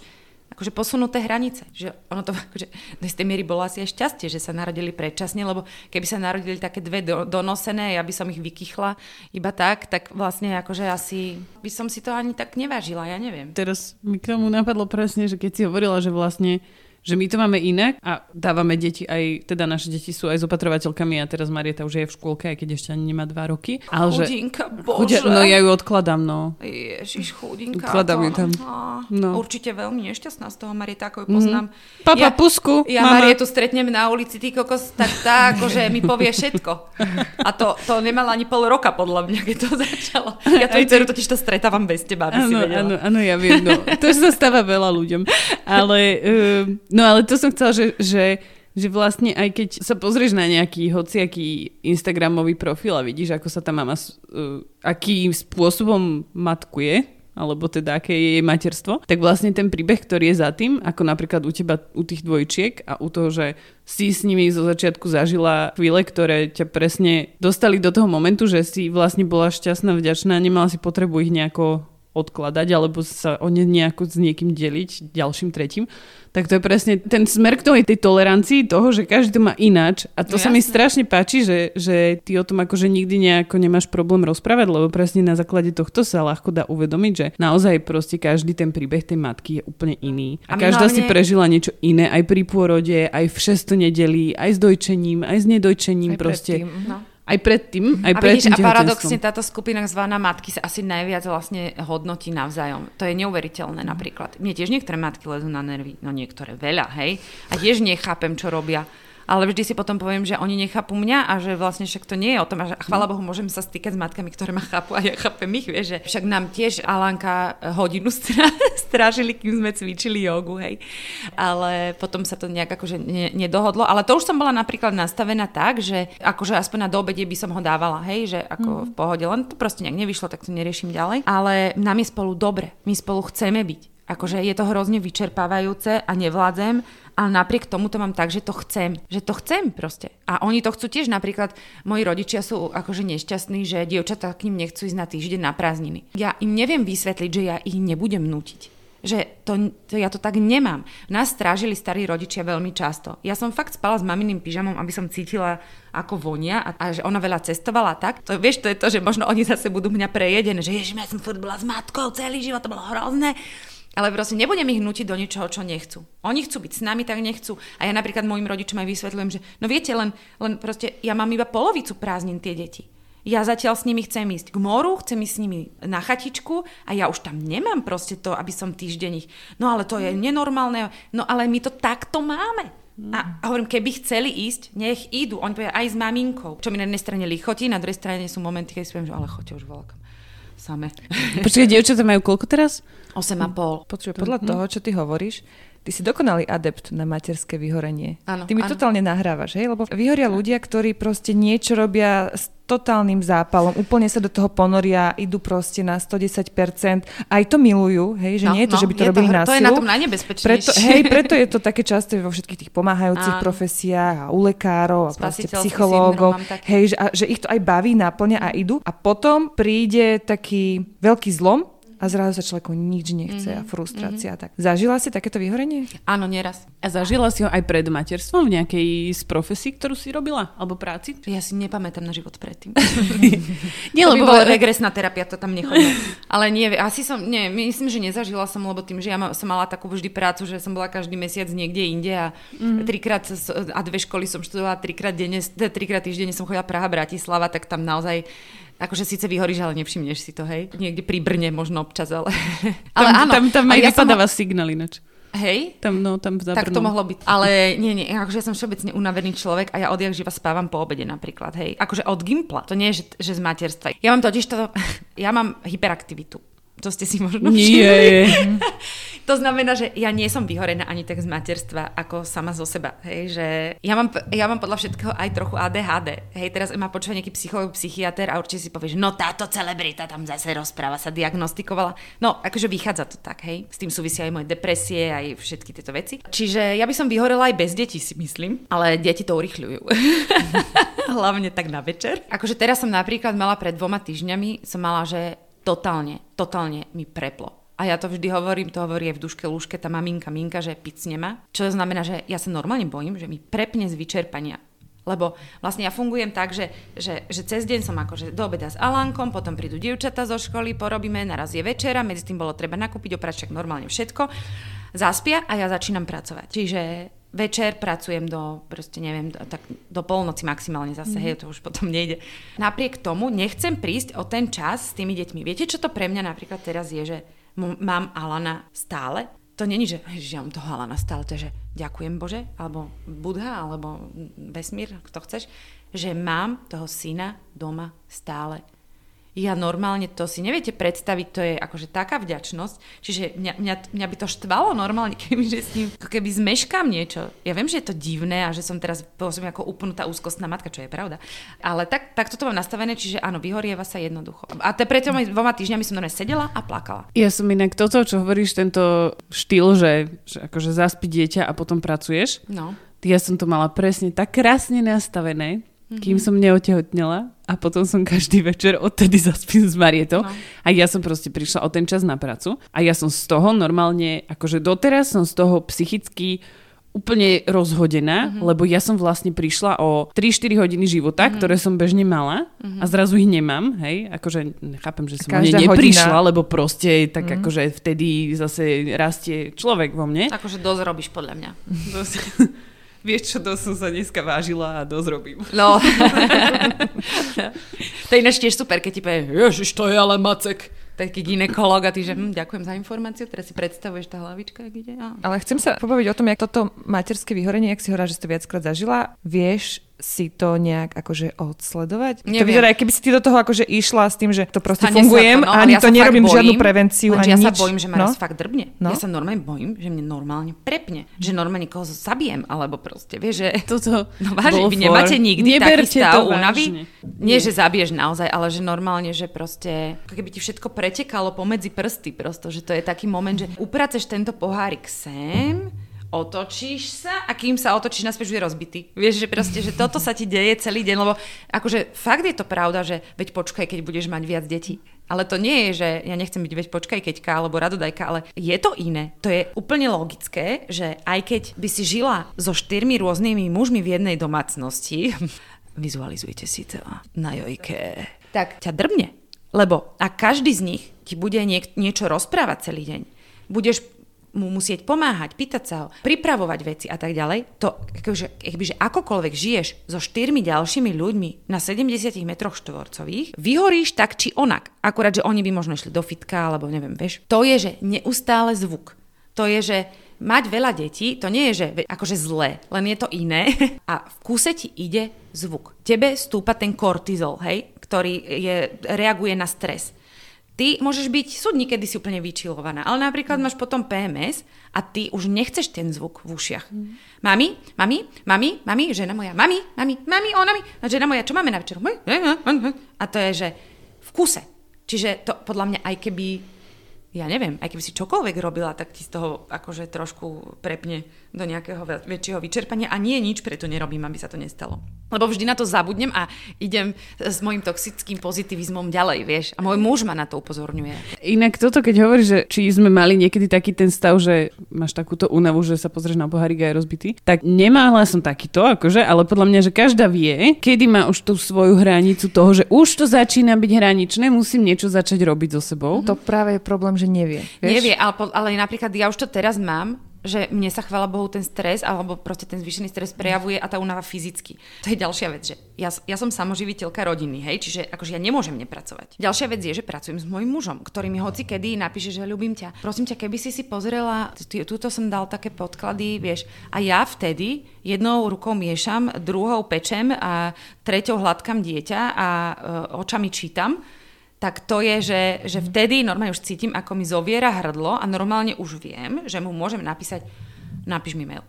akože posunuté hranice. Že ono to (laughs) akože, do istej miery bolo asi aj šťastie, že sa narodili predčasne, lebo keby sa narodili také dve do, donosené, ja by som ich vykychla iba tak, tak vlastne akože asi by som si to ani tak nevážila, ja neviem. Teraz mi k tomu napadlo presne, že keď si hovorila, že vlastne že my to máme inak a dávame deti aj, teda naše deti sú aj s opatrovateľkami a teraz Marieta už je v škôlke, aj keď ešte ani nemá dva roky. Ale chudinka, že, bože. no ja ju odkladám, no. Ježiš, chudinka. Odkladám ju tam. No. Určite veľmi nešťastná z toho Marieta, ako ju poznám. Mm. Papa, ja, pusku, Ja mama. Marietu stretnem na ulici, ty kokos, tak tá, akože mi povie všetko. A to, to nemala ani pol roka, podľa mňa, keď to začalo. Ja tvoju dceru totiž to stretávam bez teba, aby ano, si vedela. Áno, áno, ja viem, no. To sa stáva veľa ľuďom. Ale uh, No ale to som chcela, že, že, že vlastne aj keď sa pozrieš na nejaký hociaký Instagramový profil a vidíš, ako sa tá mama, uh, akým spôsobom matkuje, alebo teda aké je jej materstvo, tak vlastne ten príbeh, ktorý je za tým, ako napríklad u teba, u tých dvojčiek a u toho, že si s nimi zo začiatku zažila chvíle, ktoré ťa presne dostali do toho momentu, že si vlastne bola šťastná, vďačná, nemala si potrebu ich nejako odkladať alebo sa o ne nejako s niekým deliť, ďalším, tretím, tak to je presne ten smer k tej tolerancii toho, že každý to má ináč. A to no, sa jasne. mi strašne páči, že, že ty o tom akože nikdy nejako nemáš problém rozprávať, lebo presne na základe tohto sa ľahko dá uvedomiť, že naozaj proste každý ten príbeh tej matky je úplne iný. A, a každá hlavne... si prežila niečo iné aj pri pôrode, aj v šesto nedelí, aj s dojčením, aj s nedojčením. Aj proste. Predtým, no. Aj predtým, aj a vidíš, a paradoxne táto skupina zvaná matky sa asi najviac vlastne hodnotí navzájom. To je neuveriteľné napríklad. Mne tiež niektoré matky lezú na nervy, no niektoré veľa, hej. A tiež nechápem, čo robia ale vždy si potom poviem, že oni nechápu mňa a že vlastne však to nie je o tom, a že chvála Bohu, môžem sa stýkať s matkami, ktoré ma chápu a ja chápem ich, vieš, že však nám tiež Alanka hodinu (laughs) strážili, kým sme cvičili jogu, hej. Ale potom sa to nejak akože ne, nedohodlo, ale to už som bola napríklad nastavená tak, že akože aspoň na dobede by som ho dávala, hej, že ako mm. v pohode, len to proste nejak nevyšlo, tak to neriešim ďalej. Ale nám je spolu dobre, my spolu chceme byť. Akože je to hrozne vyčerpávajúce a nevládzem, ale napriek tomu to mám tak, že to chcem. Že to chcem proste. A oni to chcú tiež. Napríklad moji rodičia sú akože nešťastní, že dievčatá k ním nechcú ísť na týždeň na prázdniny. Ja im neviem vysvetliť, že ja ich nebudem nutiť že to, to, ja to tak nemám. Nás strážili starí rodičia veľmi často. Ja som fakt spala s maminým pyžamom, aby som cítila, ako vonia a, a že ona veľa cestovala tak. To, vieš, to je to, že možno oni zase budú mňa prejedené, že ježiš, ja som furt bola s matkou celý život, to bolo hrozné. Ale proste nebudem ich nutiť do ničoho, čo nechcú. Oni chcú byť s nami, tak nechcú. A ja napríklad mojim rodičom aj vysvetľujem, že no viete, len, len proste ja mám iba polovicu prázdnin tie deti. Ja zatiaľ s nimi chcem ísť k moru, chcem ísť s nimi na chatičku a ja už tam nemám proste to, aby som týždeň ich... No ale to je nenormálne. No ale my to takto máme. A, a hovorím, keby chceli ísť, nech idú. Oni povedia aj s maminkou. Čo mi na jednej strane lichotí, na druhej strane sú momenty, keď si poviem, že ale choďte už voľakom. Same. Počkaj, dievčatá majú koľko teraz? 8,5. Počuj, podľa no. toho, čo ty hovoríš, Ty si dokonalý adept na materské vyhorenie. Áno, Ty mi áno. totálne nahrávaš, hej? Lebo vyhoria ľudia, ktorí proste niečo robia s totálnym zápalom, úplne sa do toho ponoria, idú proste na 110%, aj to milujú, hej, že no, nie je to, no, že by to robili to, na To je na tom najnebezpečnejšie. Preto, hej, (laughs) preto je to také časté vo všetkých tých pomáhajúcich Áno. profesiách a u lekárov a proste psychológov, hej, že, a, že ich to aj baví, naplňa a idú. A potom príde taký veľký zlom, a zrazu sa človeku nič nechce mm-hmm. a frustrácia. Mm-hmm. Tak. Zažila si takéto vyhorenie? Áno, nieraz. A zažila si ho aj pred materstvom v nejakej z profesí, ktorú si robila? Alebo práci? Ja si nepamätám na život predtým. (laughs) nie, to lebo... By bola regresná terapia, to tam nechodí. (laughs) Ale nie, asi som, nie, myslím, že nezažila som, lebo tým, že ja som mala takú vždy prácu, že som bola každý mesiac niekde inde a mm-hmm. trikrát a dve školy som študovala, trikrát, denne, trikrát týždenne som chodila Praha, Bratislava, tak tam naozaj Akože síce vyhoríš, ale nevšimneš si to, hej. Niekde pri Brne možno občas, ale... (laughs) ale tam, áno. Tam, tam aj ja vypadáva som... signál ináč. Hej? Tam, no, tam za Tak to mohlo byť. Ale nie, nie, akože ja som všeobecne unavený človek a ja odjak živa spávam po obede napríklad, hej. Akože od gimpla, to nie je, že, že z materstva. Ja mám totiž to, (laughs) ja mám hyperaktivitu. To ste si možno všimli. Nie. (laughs) to znamená, že ja nie som vyhorená ani tak z materstva, ako sama zo seba. Hej, že ja mám, ja mám podľa všetkého aj trochu ADHD. Hej, teraz ma počúva nejaký psycholog, psychiatr a určite si povie, že no táto celebrita tam zase rozpráva, sa diagnostikovala. No, akože vychádza to tak, hej. S tým súvisia aj moje depresie, aj všetky tieto veci. Čiže ja by som vyhorela aj bez detí, si myslím. Ale deti to urychľujú. (laughs) Hlavne tak na večer. Akože teraz som napríklad mala pred dvoma týždňami, som mala, že totálne, totálne mi preplo. A ja to vždy hovorím, to hovorí aj v duške lúške tá maminka Minka, že picne ma. Čo znamená, že ja sa normálne bojím, že mi prepne z vyčerpania. Lebo vlastne ja fungujem tak, že, že, že cez deň som akože do obeda s Alánkom, potom prídu dievčata zo školy, porobíme, naraz je večera, medzi tým bolo treba nakúpiť, oprať však normálne všetko. Zaspia a ja začínam pracovať. Čiže večer pracujem do, proste neviem, do, tak do polnoci maximálne zase, mm. hej, to už potom nejde. Napriek tomu nechcem prísť o ten čas s tými deťmi. Viete, čo to pre mňa napríklad teraz je, že m- mám Alana stále? To není, že, že mám toho Alana stále, to je, že ďakujem Bože, alebo Budha, alebo vesmír, kto chceš, že mám toho syna doma stále ja normálne to si neviete predstaviť, to je akože taká vďačnosť, čiže mňa, mňa, mňa by to štvalo normálne, (laughs) keby, že s ním, keby zmeškám niečo. Ja viem, že je to divné a že som teraz pôsobím ako upnutá úzkostná matka, čo je pravda. Ale tak, tak toto mám nastavené, čiže áno, vyhorieva sa jednoducho. A te pred tými dvoma týždňami som normálne sedela a plakala. Ja som inak toto, čo hovoríš, tento štýl, že, že akože zaspí dieťa a potom pracuješ. No. Ja som to mala presne tak krásne nastavené, mm-hmm. kým som neotehotnela a potom som každý večer odtedy (laughs) zaspím s Marietou no. a ja som proste prišla o ten čas na prácu a ja som z toho normálne, akože doteraz som z toho psychicky úplne rozhodená, mm-hmm. lebo ja som vlastne prišla o 3-4 hodiny života, mm-hmm. ktoré som bežne mala mm-hmm. a zrazu ich nemám, hej, akože chápem, že som o ne neprišla, hodina. lebo proste tak mm-hmm. akože vtedy zase rastie človek vo mne. Akože dosť robíš podľa mňa. (laughs) (laughs) Vieš čo, to som sa dneska vážila a dosť robím. No. (laughs) to je ináč tiež super, keď ti povie, ježiš, to je ale macek taký ginekolog a ty, že hm, ďakujem za informáciu, teraz si predstavuješ tá hlavička, jak ide. A... Ale chcem sa pobaviť o tom, jak toto materské vyhorenie, jak si hovorila, že si to viackrát zažila. Vieš si to nejak akože odsledovať? Neviem. To vyzerá, keby si ty do toho akože išla s tým, že to proste Stane fungujem to, no, ani ja to nerobím bojím, žiadnu prevenciu, ani ja nič. sa bojím, že ma no? fakt drbne. No? Ja sa normálne bojím, že mne normálne prepne. Že normálne koho zabijem, alebo proste, vieš, že... (laughs) Toto no vážne, vy nemáte nikdy Neberte taký stav únavy? Nie, že zabiješ naozaj, ale že normálne, že proste, ako keby ti všetko pretekalo pomedzi prsty prosto, že to je taký moment, že upraceš tento pohárik sem, otočíš sa a kým sa otočíš naspäť, už je rozbitý. Vieš, že proste, že toto sa ti deje celý deň, lebo akože fakt je to pravda, že veď počkaj, keď budeš mať viac detí. Ale to nie je, že ja nechcem byť veď počkaj keďka alebo radodajka, ale je to iné. To je úplne logické, že aj keď by si žila so štyrmi rôznymi mužmi v jednej domácnosti, (laughs) vizualizujte si to na jojke, tak ťa drbne. Lebo ak každý z nich ti bude niek- niečo rozprávať celý deň, budeš mu musieť pomáhať, pýtať sa ho, pripravovať veci a tak ďalej, to akože, akože akokoľvek žiješ so štyrmi ďalšími ľuďmi na 70 metroch štvorcových, vyhoríš tak či onak. Akurát, že oni by možno išli do fitka, alebo neviem, vieš. To je, že neustále zvuk. To je, že mať veľa detí, to nie je, že akože zlé, len je to iné (laughs) a v kúse ti ide zvuk. Tebe stúpa ten kortizol, hej, ktorý je, reaguje na stres. Ty môžeš byť, sú dní, kedy si úplne vyčilovaná, ale napríklad máš potom PMS a ty už nechceš ten zvuk v ušiach. Mm. Mami, mami, mami, mami, žena moja, mami, mami, mami, ona mi, žena moja, čo máme na večeru? A to je, že v kuse. Čiže to podľa mňa aj keby, ja neviem, aj keby si čokoľvek robila, tak ti z toho akože trošku prepne do nejakého väčšieho vyčerpania a nie nič preto nerobím, aby sa to nestalo. Lebo vždy na to zabudnem a idem s môjim toxickým pozitivizmom ďalej, vieš. A môj muž ma na to upozorňuje. Inak toto, keď hovoríš, že či sme mali niekedy taký ten stav, že máš takúto únavu, že sa pozrieš na pohárik a je rozbitý, tak nemála som takýto, akože, ale podľa mňa, že každá vie, kedy má už tú svoju hranicu toho, že už to začína byť hraničné, musím niečo začať robiť so sebou. To práve je problém, že nevie. Vieš? Nevie, ale, ale napríklad ja už to teraz mám, že mne sa chvála Bohu ten stres alebo proste ten zvýšený stres prejavuje a tá únava fyzicky. To je ďalšia vec, že ja, ja som samoživiteľka rodiny, hej, čiže akože ja nemôžem nepracovať. Ďalšia vec je, že pracujem s môjim mužom, ktorý mi hoci kedy napíše, že ľúbim ťa. Prosím ťa, keby si si pozrela, túto som dal také podklady, vieš, a ja vtedy jednou rukou miešam, druhou pečem a treťou hladkám dieťa a e, očami čítam tak to je, že, že vtedy normálne už cítim, ako mi zoviera hrdlo a normálne už viem, že mu môžem napísať, napíš mi mail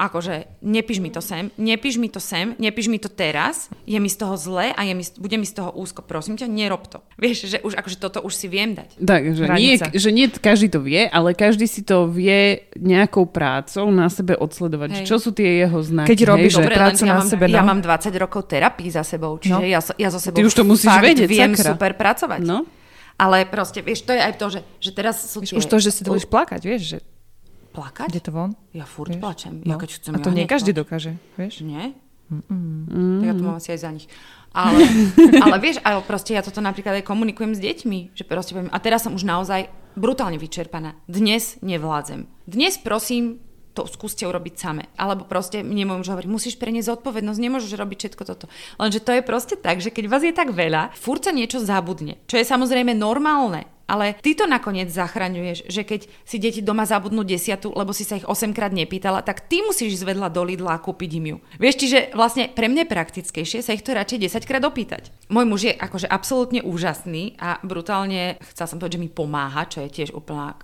akože nepíš mi to sem, nepíš mi to sem, nepíš mi to teraz, je mi z toho zle a je mi, bude mi z toho úzko, prosím ťa, nerob to. (laughs) Vieš, že už akože toto už si viem dať. Tak, že nie, že nie každý to vie, ale každý si to vie nejakou prácou na sebe odsledovať. Hej. Čo sú tie jeho znaky? Keď robíš Dobre, prácu ja na sebe. No? Ja mám 20 rokov terapii za sebou, čiže no. ja, ja so sebou Ty už to musíš vedieť, viem sakra. super pracovať. No. Ale proste, vieš, to je aj to, že, že teraz sú tie... Už to, že si to budeš plakať, vieš, že Plakať? Ide to von? Ja furt vieš? plačem. No. Ja keď chcem, a to ja nie každý dokáže, vieš? Nie? Mm. Tak ja to mám asi aj za nich. Ale, (laughs) ale vieš, ale proste ja toto napríklad aj komunikujem s deťmi, že proste poviem, a teraz som už naozaj brutálne vyčerpaná. Dnes nevládzem. Dnes prosím, to skúste urobiť same. Alebo proste mne môj muž hovorí, musíš preniesť zodpovednosť, nemôžeš robiť všetko toto. Lenže to je proste tak, že keď vás je tak veľa, furt sa niečo zabudne. Čo je samozrejme normálne. Ale ty to nakoniec zachraňuješ, že keď si deti doma zabudnú desiatu, lebo si sa ich 8 krát nepýtala, tak ty musíš ísť vedľa do Lidla a kúpiť im ju. Vieš, čiže vlastne pre mňa je praktickejšie sa ich to radšej 10 krát opýtať. Môj muž je akože absolútne úžasný a brutálne, chcel som povedať, že mi pomáha, čo je tiež úplná,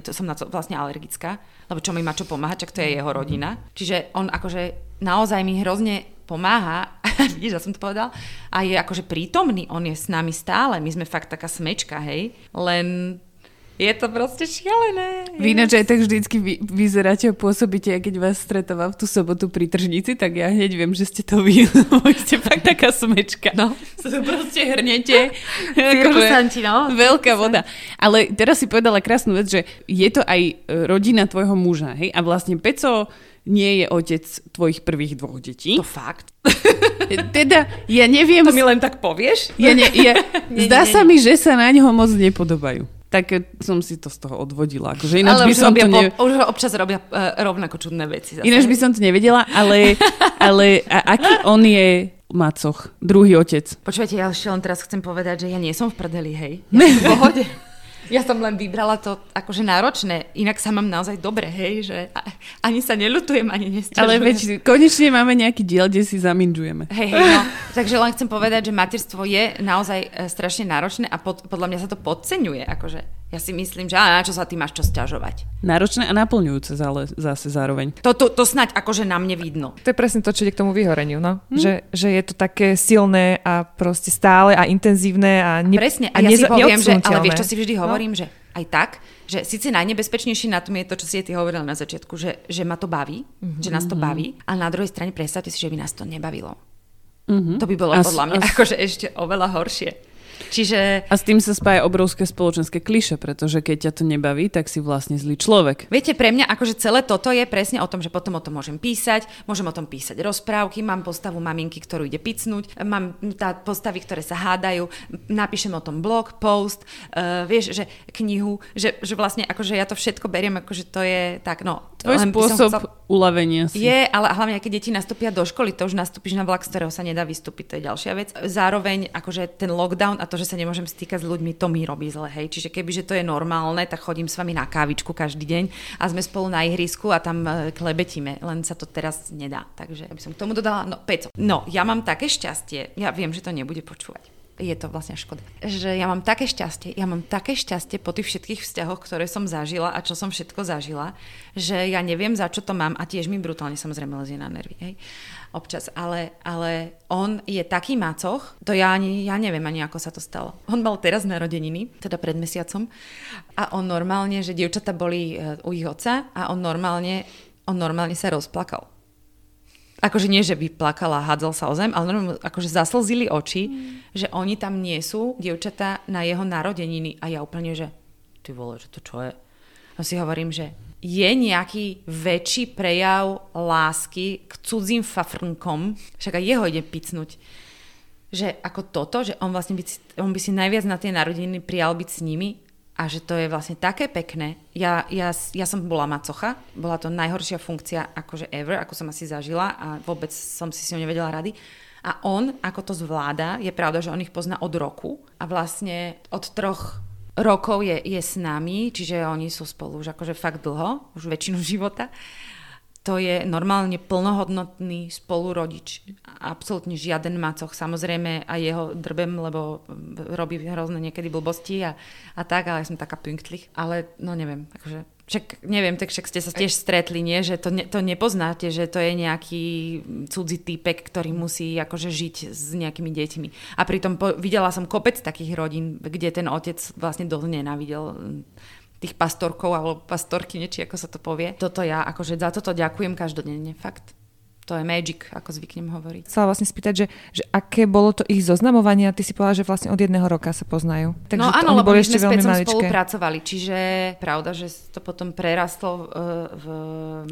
to som na to vlastne alergická, lebo čo mi má čo pomáhať, čak to je jeho rodina. Čiže on akože naozaj mi hrozne pomáha, (laughs) vidíš, ja som to povedal, a je akože prítomný, on je s nami stále, my sme fakt taká smečka, hej, len je to proste šialené. Vy ináč aj tak vždycky vy, vyzeráte a pôsobíte, a keď vás stretávam v tú sobotu pri tržnici, tak ja hneď viem, že ste to vy, (laughs) ste fakt taká smečka. No. (laughs) Sa to proste hrnete. Cirkusanti, no. Veľká voda. Ale teraz si povedala krásnu vec, že je to aj rodina tvojho muža, hej? A vlastne Peco nie je otec tvojich prvých dvoch detí. To fakt. (laughs) Teda, ja neviem... To mi len tak povieš? Ja ne, ja, (laughs) nie, zdá nie, nie. sa mi, že sa na neho moc nepodobajú. Tak som si to z toho odvodila. Akože ináč ale by som to ne... už občas robia uh, rovnako čudné veci. Zase. Ináč by som to nevedela, ale, (laughs) ale a, aký on je macoch, druhý otec. Počujete, ja ešte len teraz chcem povedať, že ja nie som v prdeli, hej. Ja som v pohode. Ja som len vybrala to akože náročné, inak sa mám naozaj dobre, hej, že ani sa nelutujem, ani nesťažujem. Ale veď konečne máme nejaký diel, kde si zaminžujeme. Hej, hej, no. Takže len chcem povedať, že materstvo je naozaj e, strašne náročné a pod, podľa mňa sa to podceňuje, akože ja si myslím, že na čo sa ty máš čo stiažovať. Náročné a naplňujúce ale zase zároveň. To, to, to snáď akože na mne vidno. To je presne to, čo ide k tomu vyhoreniu, no. Hm? Že, že je to také silné a proste stále a intenzívne a ne, Presne, a, a ja neza, si poviem, že, ale vieš, čo si vždy hovorím, no. že aj tak, že síce najnebezpečnejšie na tom je to, čo si ty hovorila na začiatku, že, že ma to baví, mm-hmm. že nás to mhm. baví, a na druhej strane predstavte si, že by nás to nebavilo. Mm-hmm. To by bolo a, podľa mňa a... akože ešte oveľa horšie. Čiže... A s tým sa spája obrovské spoločenské kliše, pretože keď ťa to nebaví, tak si vlastne zlý človek. Viete, pre mňa akože celé toto je presne o tom, že potom o tom môžem písať, môžem o tom písať rozprávky, mám postavu maminky, ktorú ide picnúť, mám tá postavy, ktoré sa hádajú, napíšem o tom blog, post, uh, vieš, že knihu, že, že vlastne akože ja to všetko beriem, akože to je tak, no. Tvoj spôsob chcel... uľavenia si. Je, ale hlavne keď deti nastúpia do školy, to už nastúpiš na vlak, z ktorého sa nedá vystúpiť, to je ďalšia vec. Zároveň akože ten lockdown a to, že sa nemôžem stýkať s ľuďmi, to mi robí zle, hej. Čiže kebyže to je normálne, tak chodím s vami na kávičku každý deň a sme spolu na ihrisku a tam e, klebetíme, len sa to teraz nedá. Takže ja by som k tomu dodala, no Peco, no ja mám také šťastie, ja viem, že to nebude počúvať je to vlastne škoda. Že ja mám také šťastie, ja mám také šťastie po tých všetkých vzťahoch, ktoré som zažila a čo som všetko zažila, že ja neviem, za čo to mám a tiež mi brutálne samozrejme lezie na nervy. Hej občas, ale, ale on je taký macoch, to ja, ani, ja neviem ani ako sa to stalo. On mal teraz narodeniny, teda pred mesiacom a on normálne, že dievčata boli e, u ich oca a on normálne on normálne sa rozplakal. Akože nie, že by plakala hádzal sa o zem, ale normálne akože zaslzili oči, mm. že oni tam nie sú, dievčatá, na jeho narodeniny. A ja úplne, že ty vole, že to čo je? A si hovorím, že je nejaký väčší prejav lásky k cudzím fafrnkom, však aj jeho ide picnúť, že ako toto, že on vlastne by on by si najviac na tie narodeniny prijal byť s nimi a že to je vlastne také pekné. Ja, ja, ja som bola macocha, bola to najhoršia funkcia akože ever, ako som asi zažila a vôbec som si s ňou nevedela rady. A on, ako to zvláda, je pravda, že on ich pozná od roku a vlastne od troch rokov je, je s nami, čiže oni sú spolu už akože fakt dlho, už väčšinu (laughs) života to je normálne plnohodnotný spolurodič. Absolútne žiaden macoch. Samozrejme aj jeho drbem, lebo robí hrozné niekedy blbosti a, a tak, ale ja som taká pünktlich. Ale no neviem, akože však neviem, tak však ste sa tiež stretli, nie? Že to, ne, to nepoznáte, že to je nejaký cudzí typek, ktorý musí akože žiť s nejakými deťmi. A pritom po, videla som kopec takých rodín, kde ten otec vlastne dosť nenávidel tých pastorkov alebo pastorky, či ako sa to povie. Toto ja, akože za toto ďakujem každodenne, fakt to je magic, ako zvyknem hovoriť. Chcela vlastne spýtať, že, že aké bolo to ich zoznamovanie a ty si povedala, že vlastne od jedného roka sa poznajú. Takže no áno, lebo boli my ešte sme veľmi maličké. spolupracovali, čiže pravda, že to potom prerastlo uh, v...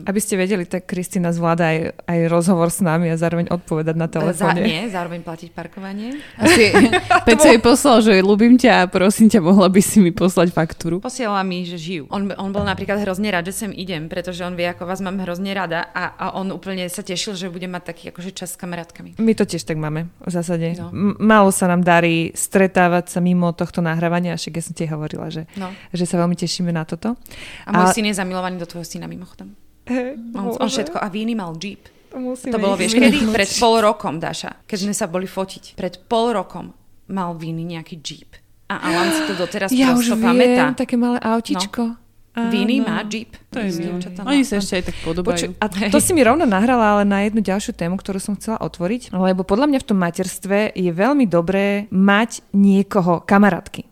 Aby ste vedeli, tak Kristina zvláda aj, aj rozhovor s nami a zároveň odpovedať na telefóne. Za, nie, zároveň platiť parkovanie. Asi (laughs) Peťo jej poslal, že ľúbim ťa a prosím ťa, mohla by si mi poslať faktúru. Posiela mi, že žijú. On, on bol napríklad hrozne rád, že sem idem, pretože on vie, ako vás mám hrozne rada a, a on úplne sa tešil tešil, že bude mať taký akože čas s kamarátkami. My to tiež tak máme, v zásade. No. M- málo sa nám darí stretávať sa mimo tohto nahrávania, však ja som ti hovorila, že, no. že sa veľmi tešíme na toto. A môj a... syn je zamilovaný do tvojho syna mimochodom. Hey, (laughs) on, on všetko. A Víny mal Jeep. To, to bolo, vieš, kedy? Pred pol rokom, Daša, keď sme sa boli fotiť. Pred pol rokom mal Víny nejaký Jeep. A Alan si to doteraz ja už viem, pamätá. také malé autičko. No. Viny má Jeep. To je Oni sa ešte aj tak podobajú. Poču, a to si mi rovno nahrala ale na jednu ďalšiu tému, ktorú som chcela otvoriť, lebo podľa mňa v tom materstve je veľmi dobré mať niekoho, kamarátky.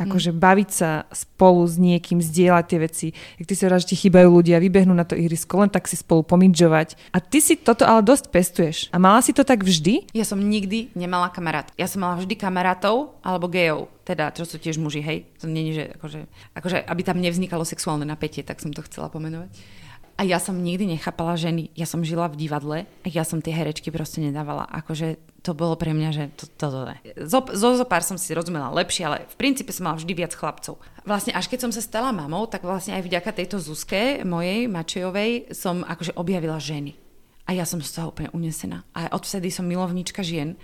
Akože baviť sa spolu s niekým, zdieľať tie veci. Jak ty si hovoríš, že ti chýbajú ľudia, vybehnú na to ihrisko, len tak si spolu pomidžovať. A ty si toto ale dosť pestuješ. A mala si to tak vždy? Ja som nikdy nemala kamarát. Ja som mala vždy kamarátov alebo gejov. Teda, čo sú tiež muži, hej. To nie je, že akože, akože, aby tam nevznikalo sexuálne napätie, tak som to chcela pomenovať. A ja som nikdy nechápala ženy. Ja som žila v divadle a ja som tie herečky proste nedávala. Akože to bolo pre mňa, že to, to, to ne. Zo, zo, zo pár som si rozumela lepšie, ale v princípe som mala vždy viac chlapcov. Vlastne až keď som sa stala mamou, tak vlastne aj vďaka tejto Zuzke, mojej Mačejovej, som akože objavila ženy. A ja som z toho úplne unesená. A odvtedy som milovníčka žien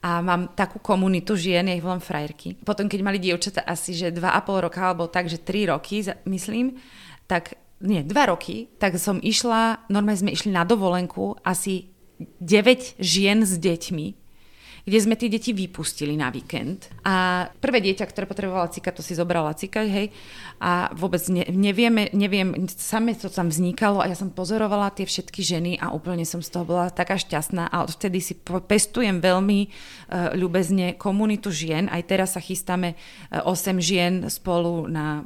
a mám takú komunitu žien, ja ich volám frajerky. Potom, keď mali dievčata asi, že 2,5 roka, alebo tak, že 3 roky, myslím, tak nie, dva roky, tak som išla, normálne sme išli na dovolenku asi 9 žien s deťmi, kde sme tie deti vypustili na víkend. A prvé dieťa, ktoré potrebovala cika, to si zobrala cika, hej. A vôbec ne, nevieme, neviem, same to tam vznikalo a ja som pozorovala tie všetky ženy a úplne som z toho bola taká šťastná a odvtedy si pestujem veľmi uh, ľubezne komunitu žien. Aj teraz sa chystáme uh, e, 8 žien spolu na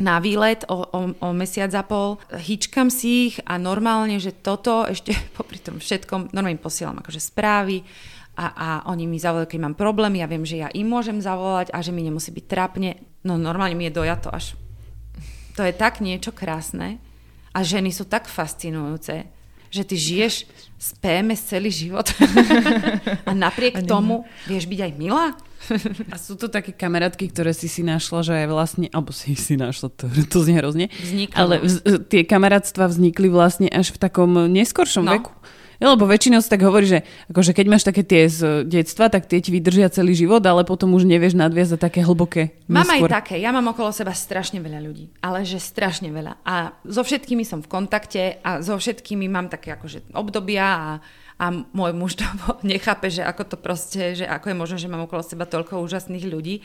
na výlet o, o, o mesiac a pol, hýčkam si ich a normálne, že toto ešte (laughs) popri tom všetkom, normálne posielam akože správy a, a oni mi zavolajú, keď mám problém, ja viem, že ja im môžem zavolať a že mi nemusí byť trápne. No normálne mi je dojato až. To je tak niečo krásne a ženy sú tak fascinujúce, že ty žiješ z PMS celý život (laughs) a napriek a tomu vieš byť aj milá. A sú to také kamarátky, ktoré si si našla, že aj vlastne, alebo si si našla, to, to znie hrozne, Vzniklo. ale no. v, tie kamarátstva vznikli vlastne až v takom neskoršom no. veku. Lebo väčšinou sa tak hovorí, že akože keď máš také tie z detstva, tak tie ti vydržia celý život, ale potom už nevieš nadviazať také hlboké. Mám neskôr. aj také. Ja mám okolo seba strašne veľa ľudí. Ale že strašne veľa. A so všetkými som v kontakte a so všetkými mám také akože obdobia a a môj muž to (laughs) nechápe, že ako to proste, že ako je možné, že mám okolo seba toľko úžasných ľudí.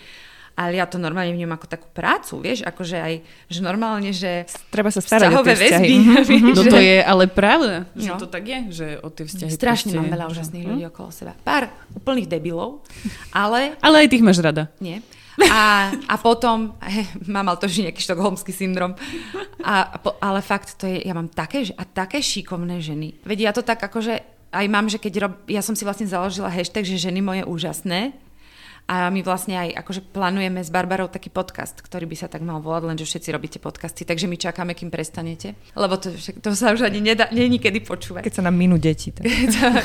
Ale ja to normálne vnímam ako takú prácu, vieš, akože aj, že normálne, že treba sa starať o tie väzby. Mm-hmm. No to je ale pravda, že no. to tak je, že o tie vzťahy. Strašne proste, mám veľa úžasných ľudí okolo seba. Pár úplných debilov, ale... Ale aj tých máš rada. Nie. A, a potom, he, mám ale to, že nejaký štokholmský syndrom. A, ale fakt, to je, ja mám také, a také šikovné ženy. Veď ja to tak akože aj mám, že keď rob, ja som si vlastne založila hashtag, že ženy moje úžasné a my vlastne aj akože plánujeme s Barbarou taký podcast, ktorý by sa tak mal volať, lenže všetci robíte podcasty, takže my čakáme, kým prestanete. Lebo to, to sa už ani nedá, není kedy počúvať. Keď sa nám minú deti. Tak.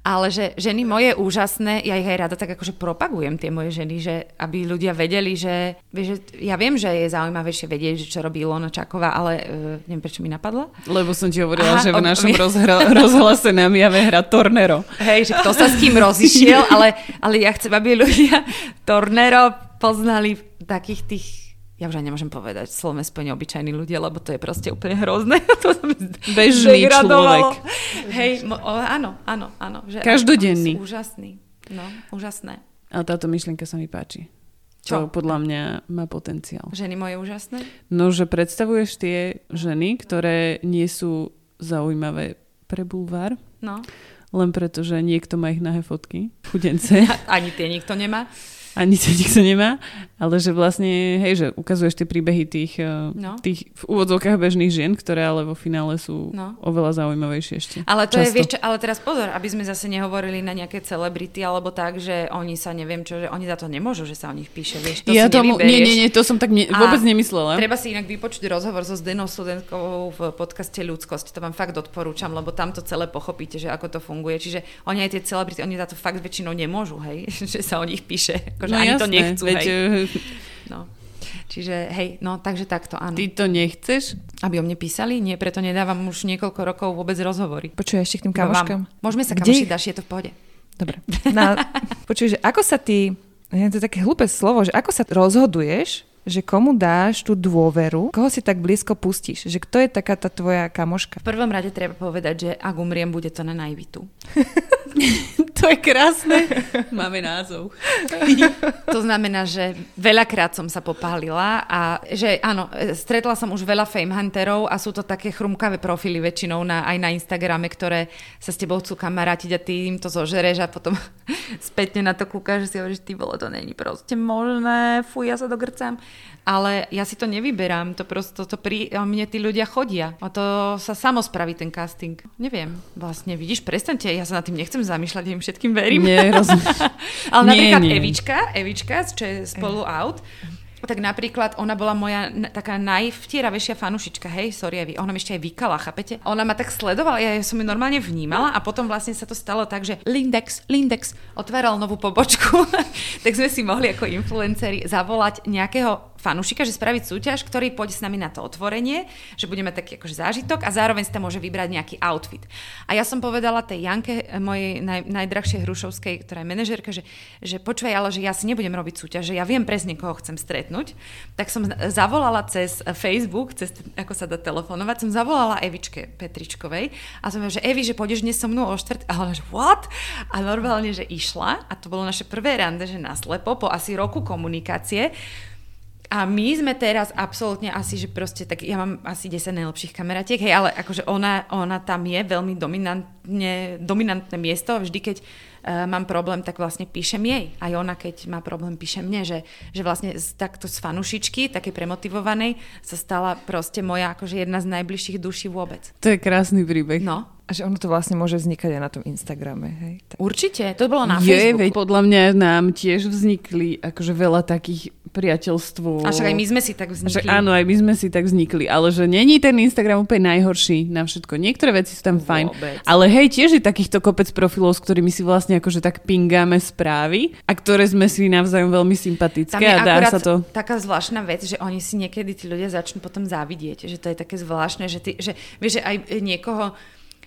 Ale že ženy moje úžasné, ja ich aj rada tak akože propagujem tie moje ženy, že aby ľudia vedeli, že, vieš, že ja viem, že je zaujímavejšie vedieť, že čo robí Ilona Čaková, ale uh, neviem, prečo mi napadla. Lebo som ti hovorila, Aha, že v našom o... rozhra, (laughs) rozhlase nám jave hra Tornero. Hej, že kto sa s kým rozišiel, ale, ale ja chcem, aby ľudia Tornero poznali takých tých ja už aj nemôžem povedať slovné spojenie obyčajní ľudia, lebo to je proste úplne hrozné. (laughs) to Bežný človek. Hej, mo, o, áno, áno, áno. Že Každodenný. Úžasný. No, úžasné. A táto myšlienka sa mi páči. Čo? To podľa mňa má potenciál. Ženy moje úžasné? No, že predstavuješ tie ženy, ktoré nie sú zaujímavé pre bulvár. No len preto, že niekto má ich nahé fotky, chudence. (laughs) Ani tie nikto nemá ani to (laughs) nikto nemá, ale že vlastne, hej, že ukazuješ tie príbehy tých, eh, no. tých v úvodzovkách bežných žien, ktoré ale vo finále sú no. oveľa zaujímavejšie ešte. Ale to Často. je, vieš čo, ale teraz pozor, aby sme zase nehovorili na nejaké celebrity alebo tak, že oni sa neviem čo, že oni za to nemôžu, že sa o nich píše, vieš, to ja si tomu, nie, nie, nie, to som tak ne, vôbec nemyslela. Treba si inak vypočuť rozhovor so Zdenou Studentkovou v podcaste Ľudskosť, to vám fakt odporúčam, lebo tam to celé pochopíte, že ako to funguje. Čiže oni aj tie celebrity, oni za to fakt väčšinou nemôžu, hej, (laughs) že sa o nich píše. Akože no, ani jasné, to nechcú, veď, hej. No. Čiže hej, no takže takto, áno. Ty to nechceš? Aby o mne písali? Nie, preto nedávam už niekoľko rokov vôbec rozhovory. Počuj ešte k tým kamoškám. Môžeme sa kamošiť, dáš, je to v pohode. Dobre. No, (laughs) počuj, že ako sa ty, je to také hlúpe slovo, že ako sa rozhoduješ, že komu dáš tú dôveru, koho si tak blízko pustíš, že kto je taká tá tvoja kamoška? V prvom rade treba povedať, že ak umriem, bude to na najvitu. (laughs) to je krásne. Máme názov. to znamená, že veľakrát som sa popálila a že áno, stretla som už veľa fame hunterov a sú to také chrumkavé profily väčšinou na, aj na Instagrame, ktoré sa s tebou chcú kamarátiť a ty im to zožereš a potom (laughs) spätne na to kúkaš, že si hovoríš, ty bolo to není proste možné, fuj, ja sa dogrcam ale ja si to nevyberám, to prosto to pri mne tí ľudia chodia a to sa samo spraví ten casting. Neviem, vlastne vidíš, prestante, ja sa nad tým nechcem zamýšľať, ja im všetkým verím. Nie, (laughs) ale napríklad nie. Evička, Evička, čo je spolu out, tak napríklad ona bola moja taká najvtieravejšia fanušička, hej, sorry, Evi, ona mi ešte aj vykala, chápete? Ona ma tak sledovala, ja som ju normálne vnímala a potom vlastne sa to stalo tak, že Lindex, Lindex otváral novú pobočku, (laughs) tak sme si mohli ako influenceri zavolať nejakého fanúšika, že spraviť súťaž, ktorý pôjde s nami na to otvorenie, že budeme taký akože zážitok a zároveň si tam môže vybrať nejaký outfit. A ja som povedala tej Janke, eh, mojej naj, najdrahšej Hrušovskej, ktorá je manažerka, že, že počúvaj, ale že ja si nebudem robiť súťaž, že ja viem presne, koho chcem stretnúť. Tak som zavolala cez Facebook, cez ako sa dá telefonovať, som zavolala Evičke Petričkovej a som že Evi, že pôjdeš dnes so mnou o štvrt. A ona, že what? A normálne, že išla a to bolo naše prvé rande, že naslepo po asi roku komunikácie a my sme teraz absolútne asi, že proste, tak ja mám asi 10 najlepších kameratiek, hej, ale akože ona, ona tam je veľmi dominantne, dominantné miesto. Vždy, keď uh, mám problém, tak vlastne píšem jej. Aj ona, keď má problém, píše mne, že, že vlastne z, takto z fanušičky, takej premotivovanej, sa stala proste moja akože jedna z najbližších duší vôbec. To je krásny príbeh. No. A že ono to vlastne môže vznikať aj na tom Instagrame, hej? Tak. Určite, to bolo na je, Facebooku. Veď podľa mňa nám tiež vznikli akože veľa takých priateľstvo. A však aj my sme si tak vznikli. Však áno, aj my sme si tak vznikli, ale že není ten Instagram úplne najhorší na všetko. Niektoré veci sú tam fajn, Vôbec. ale hej, tiež je takýchto kopec profilov, s ktorými si vlastne akože tak pingáme správy a ktoré sme si navzájom veľmi sympatické tam je a dá sa to. taká zvláštna vec, že oni si niekedy tí ľudia začnú potom závidieť, že to je také zvláštne, že, ty, že vieš, že aj niekoho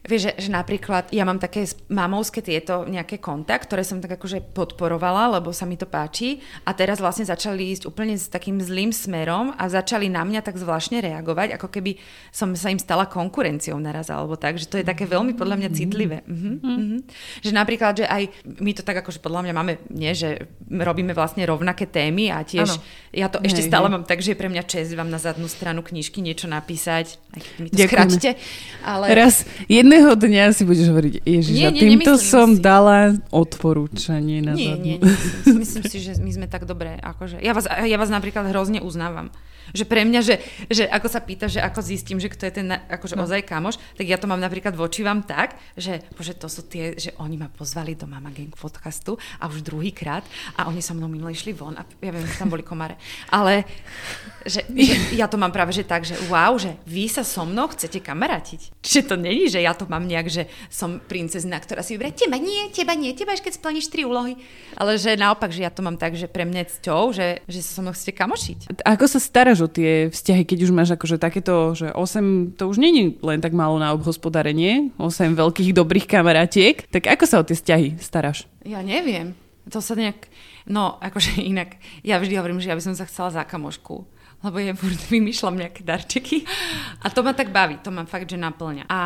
Vieš, že, že napríklad ja mám také mamovské tieto nejaké konta, ktoré som tak akože podporovala, lebo sa mi to páči a teraz vlastne začali ísť úplne s takým zlým smerom a začali na mňa tak zvláštne reagovať, ako keby som sa im stala konkurenciou naraz alebo tak, že to je také veľmi podľa mňa citlivé. Uh-huh, uh-huh. Že napríklad, že aj my to tak akože podľa mňa máme, nie, že robíme vlastne rovnaké témy a tiež ano. ja to ešte hej, stále hej. mám tak, že je pre mňa čest vám na zadnú stranu knižky niečo napísať, mi to skrátite. Ale... Raz, jedna jedného dňa si budeš hovoriť, Ježiš, nie, nie, týmto som si. dala odporúčanie na Nie, nie, nie, myslím si, že my sme tak dobré, akože, ja vás, ja vás napríklad hrozne uznávam. Že pre mňa, že, že ako sa pýta, že ako zistím, že kto je ten akože no. ozaj kamoš, tak ja to mám napríklad voči vám tak, že bože, to sú tie, že oni ma pozvali do Mama Gang podcastu a už druhýkrát a oni so mnou minule išli von a ja viem, že tam boli komare. Ale že, že ja to mám práve, že tak, že wow, že vy sa so mnou chcete kamarátiť. Čiže to není, že ja to mám nejak, že som princezna, ktorá si vyberie, teba nie, teba nie, teba až keď splníš tri úlohy. Ale že naopak, že ja to mám tak, že pre mňa cťou, že, že sa so mnou chcete kamošiť. Ako sa staráš o tie vzťahy, keď už máš akože takéto, že 8, to už není len tak málo na obhospodárenie, 8 veľkých dobrých kamarátiek, tak ako sa o tie vzťahy staráš? Ja neviem. To sa nejak... No, akože (laughs) inak, ja vždy hovorím, že ja by som sa chcela za kamošku lebo ja (laughs) vymýšľam nejaké darčeky a to ma tak baví, to ma fakt, že naplňa. A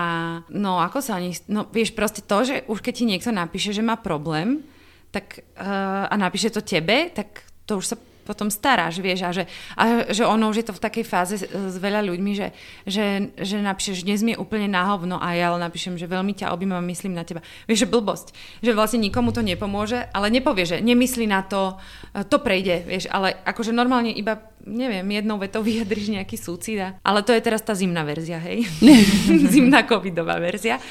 no, ako sa oni, no vieš, proste to, že už keď ti niekto napíše, že má problém, tak uh, a napíše to tebe, tak to už sa potom staráš, vieš, a že, a že ono už je to v takej fáze s, s veľa ľuďmi, že, že, že napíšeš, dnes mi je úplne na hovno a ja napíšem, že veľmi ťa objímam, myslím na teba. Vieš, že blbosť, že vlastne nikomu to nepomôže, ale nepovie, že nemyslí na to, e, to prejde, vieš, ale akože normálne iba neviem, jednou vetou (laughs) vyjadriš nejaký súcida. Ale to je teraz tá zimná verzia, hej? (laughs) Zimná covidová verzia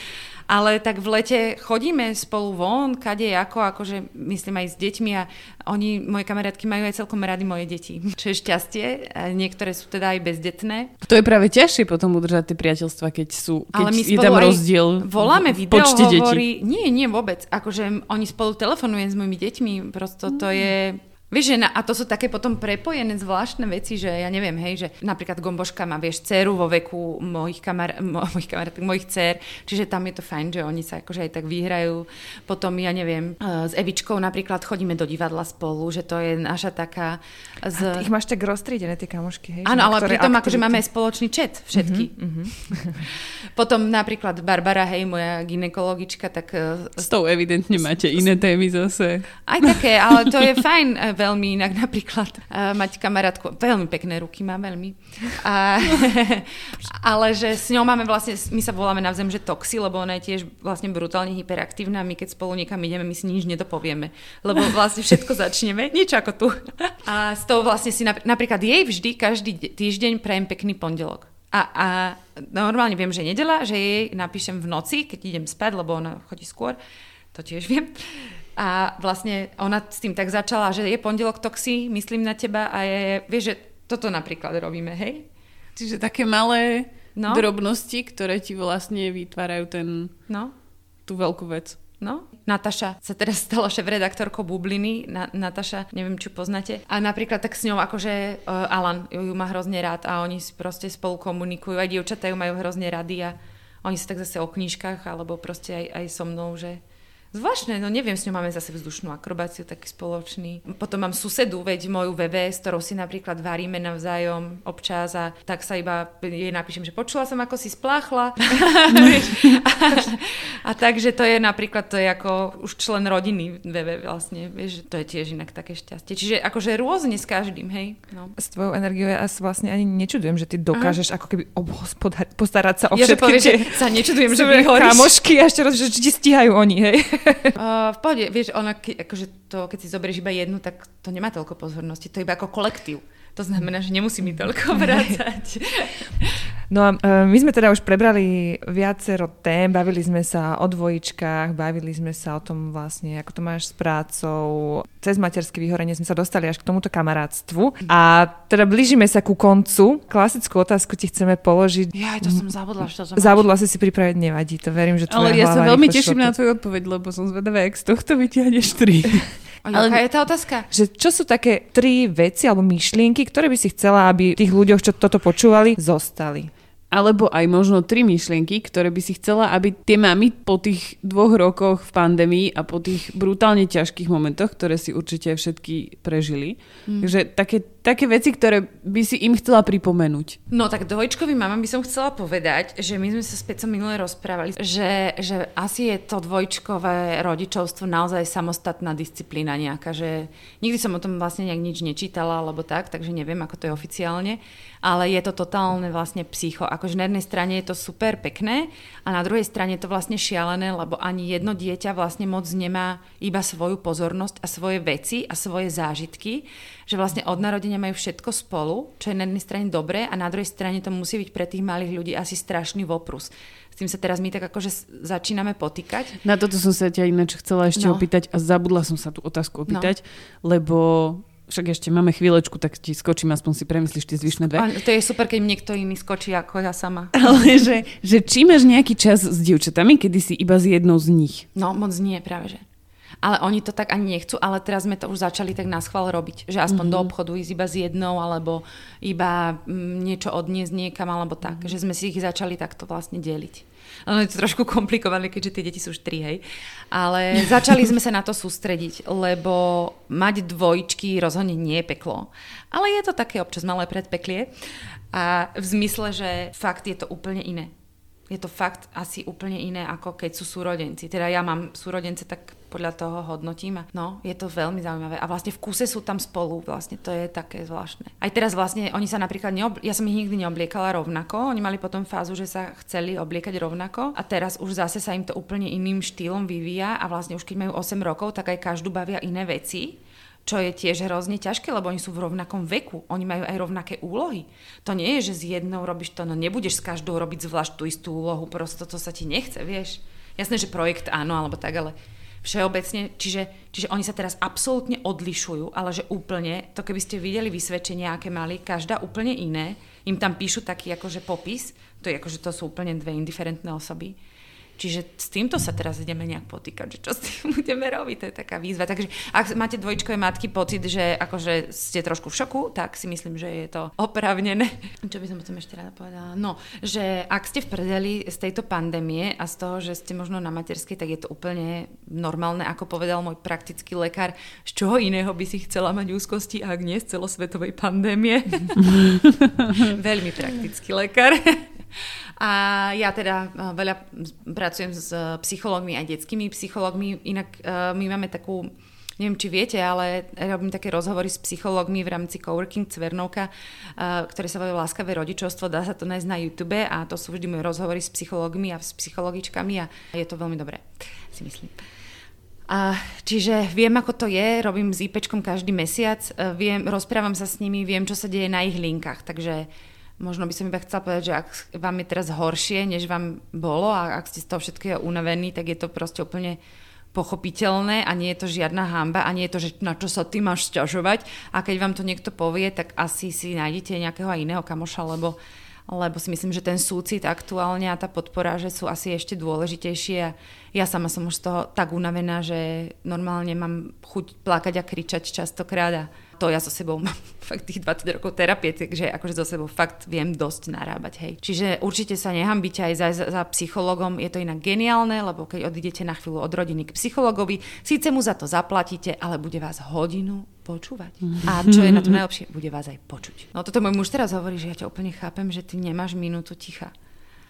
ale tak v lete chodíme spolu von, kade ako, akože myslím aj s deťmi a oni, moje kamarátky majú aj celkom rady moje deti, (laughs) čo je šťastie. A niektoré sú teda aj bezdetné. To je práve ťažšie potom udržať tie priateľstva, keď sú, keď ale my je tam rozdiel voláme v počte detí. Nie, nie vôbec. Akože oni spolu telefonujú s mojimi deťmi, prosto to je Vieš, že na, a to sú také potom prepojené zvláštne veci, že ja neviem, hej, že napríklad Gomboška má, vieš, dceru vo veku mojich, kamar, (laughs) mo, mojich kamarátov, mojich dcer, čiže tam je to fajn, že oni sa akože aj tak vyhrajú. Potom, ja neviem, s Evičkou napríklad chodíme do divadla spolu, že to je naša taká... Z... A ty ich máš tak roztriedené, tie kamošky, hej? Áno, ale pritom aktivity. akože máme spoločný chat, všetky. Mm-hmm, (laughs) potom napríklad Barbara, hej, moja ginekologička, tak... S tou evidentne máte iné témy zase. Aj také, ale to je fajn veľmi inak napríklad uh, mať kamarátku, veľmi pekné ruky má, veľmi. A, (laughs) ale že s ňou máme vlastne, my sa voláme navzájom, že toxi, lebo ona je tiež vlastne brutálne hyperaktívna my keď spolu niekam ideme, my si nič nedopovieme. Lebo vlastne všetko (laughs) začneme, niečo ako tu. A z toho vlastne si napríklad jej vždy každý týždeň prajem pekný pondelok. A, a normálne viem, že nedela, že jej napíšem v noci, keď idem spať, lebo ona chodí skôr, to tiež viem. A vlastne ona s tým tak začala, že je pondelok toxi, myslím na teba a je, vieš, že toto napríklad robíme, hej? Čiže také malé no? drobnosti, ktoré ti vlastne vytvárajú ten, no? tú veľkú vec. No, Nataša sa teraz stala šéf-redaktorkou Bubliny. Na, Nataša, neviem, či poznáte. A napríklad tak s ňou akože uh, Alan ju, ju má hrozne rád a oni proste spolu komunikujú. Aj dievčatá ju majú hrozne rady a oni sa tak zase o knížkach alebo proste aj, aj so mnou, že Zvláštne, no neviem, s ňou máme zase vzdušnú akrobáciu taký spoločný. Potom mám susedu, veď moju VV, s ktorou si napríklad varíme navzájom občas a tak sa iba jej napíšem, že počula som, ako si spláchla. (laughs) (laughs) a, a takže to je napríklad, to je ako už člen rodiny VV vlastne, vieš, to je tiež inak také šťastie. Čiže akože rôzne s každým, hej. No. S tvojou energiou ja sa vlastne ani nečudujem, že ty dokážeš Aha. ako keby postarať sa o ja, všetky že, tie... sa nečudujem, že vyhoríš. Kamošky a ešte raz, že ti stíhajú oni, hej (laughs) (laughs) uh, v pohode, vieš, ona, ke, akože to, keď si zoberieš iba jednu, tak to nemá toľko pozornosti, to je iba ako kolektív. To znamená, že nemusí mi toľko (laughs) vrácať. (laughs) No a uh, my sme teda už prebrali viacero tém, bavili sme sa o dvojičkách, bavili sme sa o tom vlastne, ako to máš s prácou. Cez materské vyhorenie sme sa dostali až k tomuto kamarátstvu. A teda blížime sa ku koncu. Klasickú otázku ti chceme položiť. Ja, to som zabudla, čo som Zabudla si si pripraviť, nevadí, to verím, že tvoja Ale ja sa veľmi teším na tvoju odpoveď, lebo som zvedavá, jak z tohto vyťahneš tri. (laughs) Ale aká je tá otázka? Že čo sú také tri veci alebo myšlienky, ktoré by si chcela, aby tých ľuďoch, čo toto počúvali, zostali? Alebo aj možno tri myšlienky, ktoré by si chcela, aby tie mamy po tých dvoch rokoch v pandémii a po tých brutálne ťažkých momentoch, ktoré si určite všetky prežili. Mm. Takže také také veci, ktoré by si im chcela pripomenúť? No tak dvojčkovým mamám by som chcela povedať, že my sme sa s Pecom minule rozprávali, že, že asi je to dvojčkové rodičovstvo naozaj samostatná disciplína nejaká, že nikdy som o tom vlastne nejak nič nečítala alebo tak, takže neviem, ako to je oficiálne, ale je to totálne vlastne psycho. Akože na jednej strane je to super pekné a na druhej strane je to vlastne šialené, lebo ani jedno dieťa vlastne moc nemá iba svoju pozornosť a svoje veci a svoje zážitky, že vlastne od narodenia majú všetko spolu, čo je na jednej strane dobré a na druhej strane to musí byť pre tých malých ľudí asi strašný voprus. S tým sa teraz my tak akože začíname potýkať. Na toto som sa ťa ináč chcela ešte no. opýtať a zabudla som sa tú otázku opýtať, no. lebo však ešte máme chvíľočku, tak ti skočím, aspoň si premyslíš tie zvyšné dve. to je super, keď niekto iný skočí ako ja sama. (laughs) Ale že, že či máš nejaký čas s dievčatami, kedy si iba s jednou z nich? No, moc nie, práve že. Ale oni to tak ani nechcú, ale teraz sme to už začali tak na schvál robiť. Že aspoň mm-hmm. do obchodu ísť iba s jednou, alebo iba mm, niečo odniesť niekam, alebo tak. Mm-hmm. Že sme si ich začali takto vlastne deliť. Ono je to trošku komplikované, keďže tie deti sú už tri, hej. Ale (laughs) začali sme sa na to sústrediť, lebo mať dvojčky rozhodne nie je peklo. Ale je to také občas malé predpeklie. A v zmysle, že fakt je to úplne iné je to fakt asi úplne iné, ako keď sú súrodenci. Teda ja mám súrodence, tak podľa toho hodnotím. No, je to veľmi zaujímavé. A vlastne v kuse sú tam spolu, vlastne to je také zvláštne. Aj teraz vlastne oni sa napríklad, neobl- ja som ich nikdy neobliekala rovnako, oni mali potom fázu, že sa chceli obliekať rovnako a teraz už zase sa im to úplne iným štýlom vyvíja a vlastne už keď majú 8 rokov, tak aj každú bavia iné veci čo je tiež hrozne ťažké, lebo oni sú v rovnakom veku. Oni majú aj rovnaké úlohy. To nie je, že s jednou robíš to, no nebudeš s každou robiť zvlášť tú istú úlohu, prosto to sa ti nechce, vieš. Jasné, že projekt áno, alebo tak, ale všeobecne, čiže, čiže oni sa teraz absolútne odlišujú, ale že úplne, to keby ste videli vysvedčenia, aké mali, každá úplne iné, im tam píšu taký akože popis, to je akože to sú úplne dve indiferentné osoby Čiže s týmto sa teraz ideme nejak potýkať, že čo s tým (laughs) budeme robiť, to je taká výzva. Takže ak máte dvojčkové matky pocit, že akože ste trošku v šoku, tak si myslím, že je to oprávnené. (laughs) Čo by som potom ešte rada povedala? No, že ak ste v predeli z tejto pandémie a z toho, že ste možno na materskej, tak je to úplne normálne, ako povedal môj praktický lekár, z čoho iného by si chcela mať úzkosti, ak nie z celosvetovej pandémie. (laughs) Veľmi praktický lekár. A ja teda eh, veľa pracujem s psychológmi a detskými psychológmi, inak uh, my máme takú neviem, či viete, ale robím také rozhovory s psychológmi v rámci Coworking Cvernovka, ktoré sa volajú Láskavé rodičovstvo, dá sa to nájsť na YouTube a to sú vždy moje rozhovory s psychológmi a s psychologičkami a je to veľmi dobré, si myslím. A, čiže viem, ako to je, robím s IPčkom každý mesiac, viem, rozprávam sa s nimi, viem, čo sa deje na ich linkách, takže Možno by som iba chcela povedať, že ak vám je teraz horšie, než vám bolo a ak ste z toho všetkého unavení, tak je to proste úplne pochopiteľné a nie je to žiadna hamba a nie je to, že na čo sa ty máš sťažovať. A keď vám to niekto povie, tak asi si nájdete nejakého iného kamoša, lebo, lebo si myslím, že ten súcit aktuálne a tá podpora, že sú asi ešte dôležitejšie a ja sama som už z toho tak unavená, že normálne mám chuť plakať a kričať častokrát a to ja so sebou mám (laughs) fakt tých 20 rokov terapie, takže akože so sebou fakt viem dosť narábať, hej. Čiže určite sa nehambíte aj za, za psychologom, je to inak geniálne, lebo keď odídete na chvíľu od rodiny k psychologovi, síce mu za to zaplatíte, ale bude vás hodinu počúvať. A čo je na to najlepšie, bude vás aj počuť. No toto môj muž teraz hovorí, že ja ťa úplne chápem, že ty nemáš minútu ticha.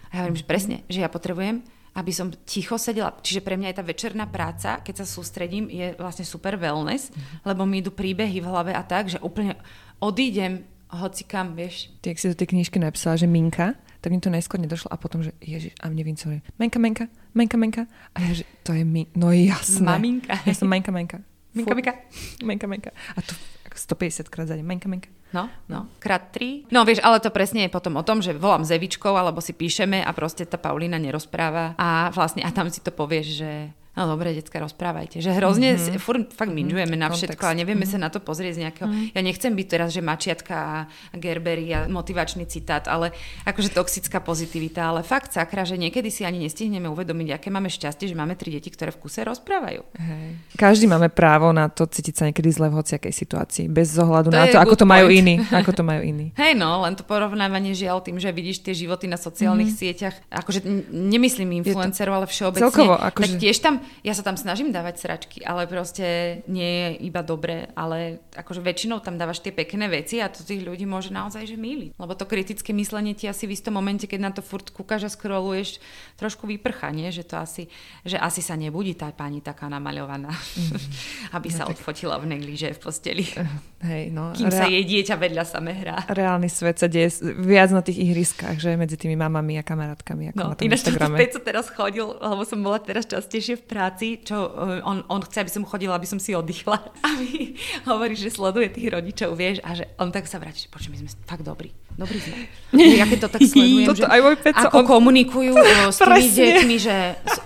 A ja hovorím, že presne, že ja potrebujem aby som ticho sedela. Čiže pre mňa je tá večerná práca, keď sa sústredím, je vlastne super wellness, mm-hmm. lebo mi idú príbehy v hlave a tak, že úplne odídem hoci kam, vieš. Ty, ak si do tej knižky napísala, že Minka, tak mi to najskôr nedošlo a potom, že ježiš, a mne Vincovne, Menka, Menka, Menka, Menka. A ja, že to je mi, no jasné. Maminka. Ja som Menka, Menka. Minka, Minka. Menka, Menka. A to 150 krát za deň. Menka, Menka. No, no, krát tri. No vieš, ale to presne je potom o tom, že volám s Evičkou, alebo si píšeme a proste tá Paulína nerozpráva a vlastne a tam si to povieš, že no dobre, decka, rozprávajte. Že hrozne, mm-hmm. furt fakt mhm. minžujeme mm-hmm. na všetko a nevieme mm-hmm. sa na to pozrieť z nejakého... Mm-hmm. Ja nechcem byť teraz, že mačiatka a Gerbery a motivačný citát, ale akože toxická pozitivita, ale fakt sakra, že niekedy si ani nestihneme uvedomiť, aké máme šťastie, že máme tri deti, ktoré v kuse rozprávajú. Hej. Každý máme právo na to cítiť sa niekedy zle v hociakej situácii, bez zohľadu to na to, ako to majú iní. (laughs) Ako to majú iní. Hej no, len to porovnávanie žiaľ tým, že vidíš tie životy na sociálnych mm-hmm. sieťach, akože nemyslím influencerov, ale všeobecne, Celkovo, akože... tak tiež tam ja sa tam snažím dávať sračky, ale proste nie je iba dobré, ale akože väčšinou tam dávaš tie pekné veci a to tých ľudí môže naozaj že míliť. Lebo to kritické myslenie ti asi v istom momente, keď na to furt kúkaš a scrolluješ, trošku vyprcha, nie? Že to asi, že asi sa nebudí tá pani taká namaľovaná, mm. (laughs) aby sa no, tak... odfotila v negliže v posteli. Hej, no, Kým rea- sa jej dieťa vedľa same hrá. Reálny svet sa deje viac na tých ihriskách, že medzi tými mamami a kamarátkami. Ako no, na tom ináč Instagrame. Peco teraz chodil, lebo som bola teraz častejšie v práci, čo uh, on, on chce, aby som chodila, aby som si oddychla. (laughs) A mi hovorí, že sleduje tých rodičov, vieš, a že on tak sa vráti, že počuj, my sme fakt dobrí. Dobrí sme. Ja keď to tak (laughs) sledujem, Toto že aj môj peco, ako on... komunikujú s tými (laughs) deťmi, že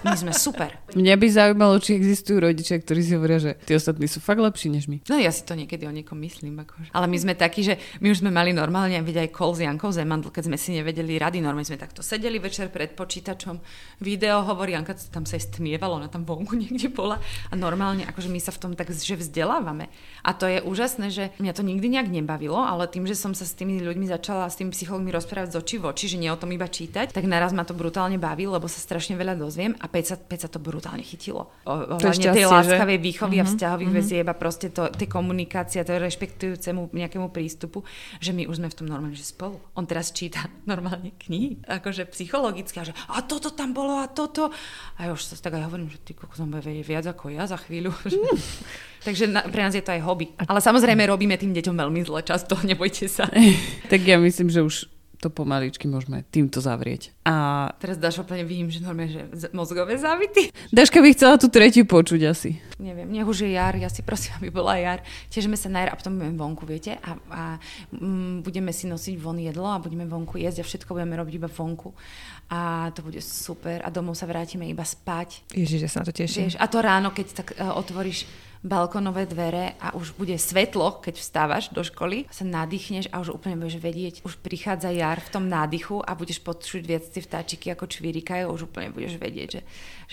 my sme super. Mňa by zaujímalo, či existujú rodičia, ktorí si hovoria, že tí ostatní sú fakt lepší než my. No ja si to niekedy o niekom myslím. Akože. Ale my sme takí, že my už sme mali normálne vidieť aj kol s Jankou Zemandl, keď sme si nevedeli rady. Normálne sme takto sedeli večer pred počítačom. Video hovorí, Janka tam sa aj stmievalo, ona tam vonku (laughs) niekde bola. A normálne, akože my sa v tom tak, že vzdelávame. A to je úžasné, že mňa to nikdy nejak nebavilo, ale tým, že som sa s tými ľuďmi začala s tými psychológmi rozprávať z očí v oči, že nie o tom iba čítať, tak naraz ma to brutálne baví, lebo sa strašne veľa dozviem a Peca, Peca to brutálne chytilo. O, ohľadne tej láskavej že? výchovy uh-huh, a mhm, vzťahových uh-huh. väzieb a proste to, tej komunikácie, to rešpektujúcemu nejakému prístupu, že my už sme v tom normálne, že spolu. On teraz číta (laughs) normálne knihy, akože psychologicky a že a toto tam bolo a toto. A ja už sa tak aj hovorím, že ty kokos, bude vedieť viac ako ja za chvíľu. (laughs) Takže na, pre nás je to aj hobby. Ale samozrejme robíme tým deťom veľmi zle často, (laughs) nebojte sa. tak ja myslím, že už to pomaličky môžeme týmto zavrieť. A... Teraz Dáš úplne vidím, že normálne, že mozgové závity. Daška by chcela tú tretiu počuť asi. Neviem, nech už je jar, ja si prosím, aby bola jar. Tešíme sa na jar a potom budeme vonku, viete? A, a mm, budeme si nosiť von jedlo a budeme vonku jesť a všetko budeme robiť iba vonku. A to bude super a domov sa vrátime iba spať. Ježiš, ja sa na to teším. Vieš, a to ráno, keď tak uh, otvoríš balkonové dvere a už bude svetlo, keď vstávaš do školy, sa nadýchneš a už úplne budeš vedieť, už prichádza jar v tom nádychu a budeš počuť viac tie vtáčiky ako čvirikajú, už úplne budeš vedieť, že,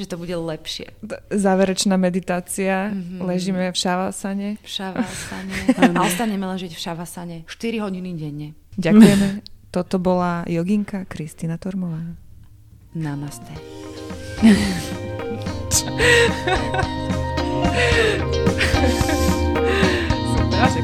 že to bude lepšie. Záverečná meditácia, mm-hmm. ležíme v šavasane. V šavasane. (laughs) a ostaneme ležiť v šavasane 4 hodiny denne. Ďakujeme. (laughs) Toto bola joginka Kristina Tormová. Namaste. (laughs) Se me hace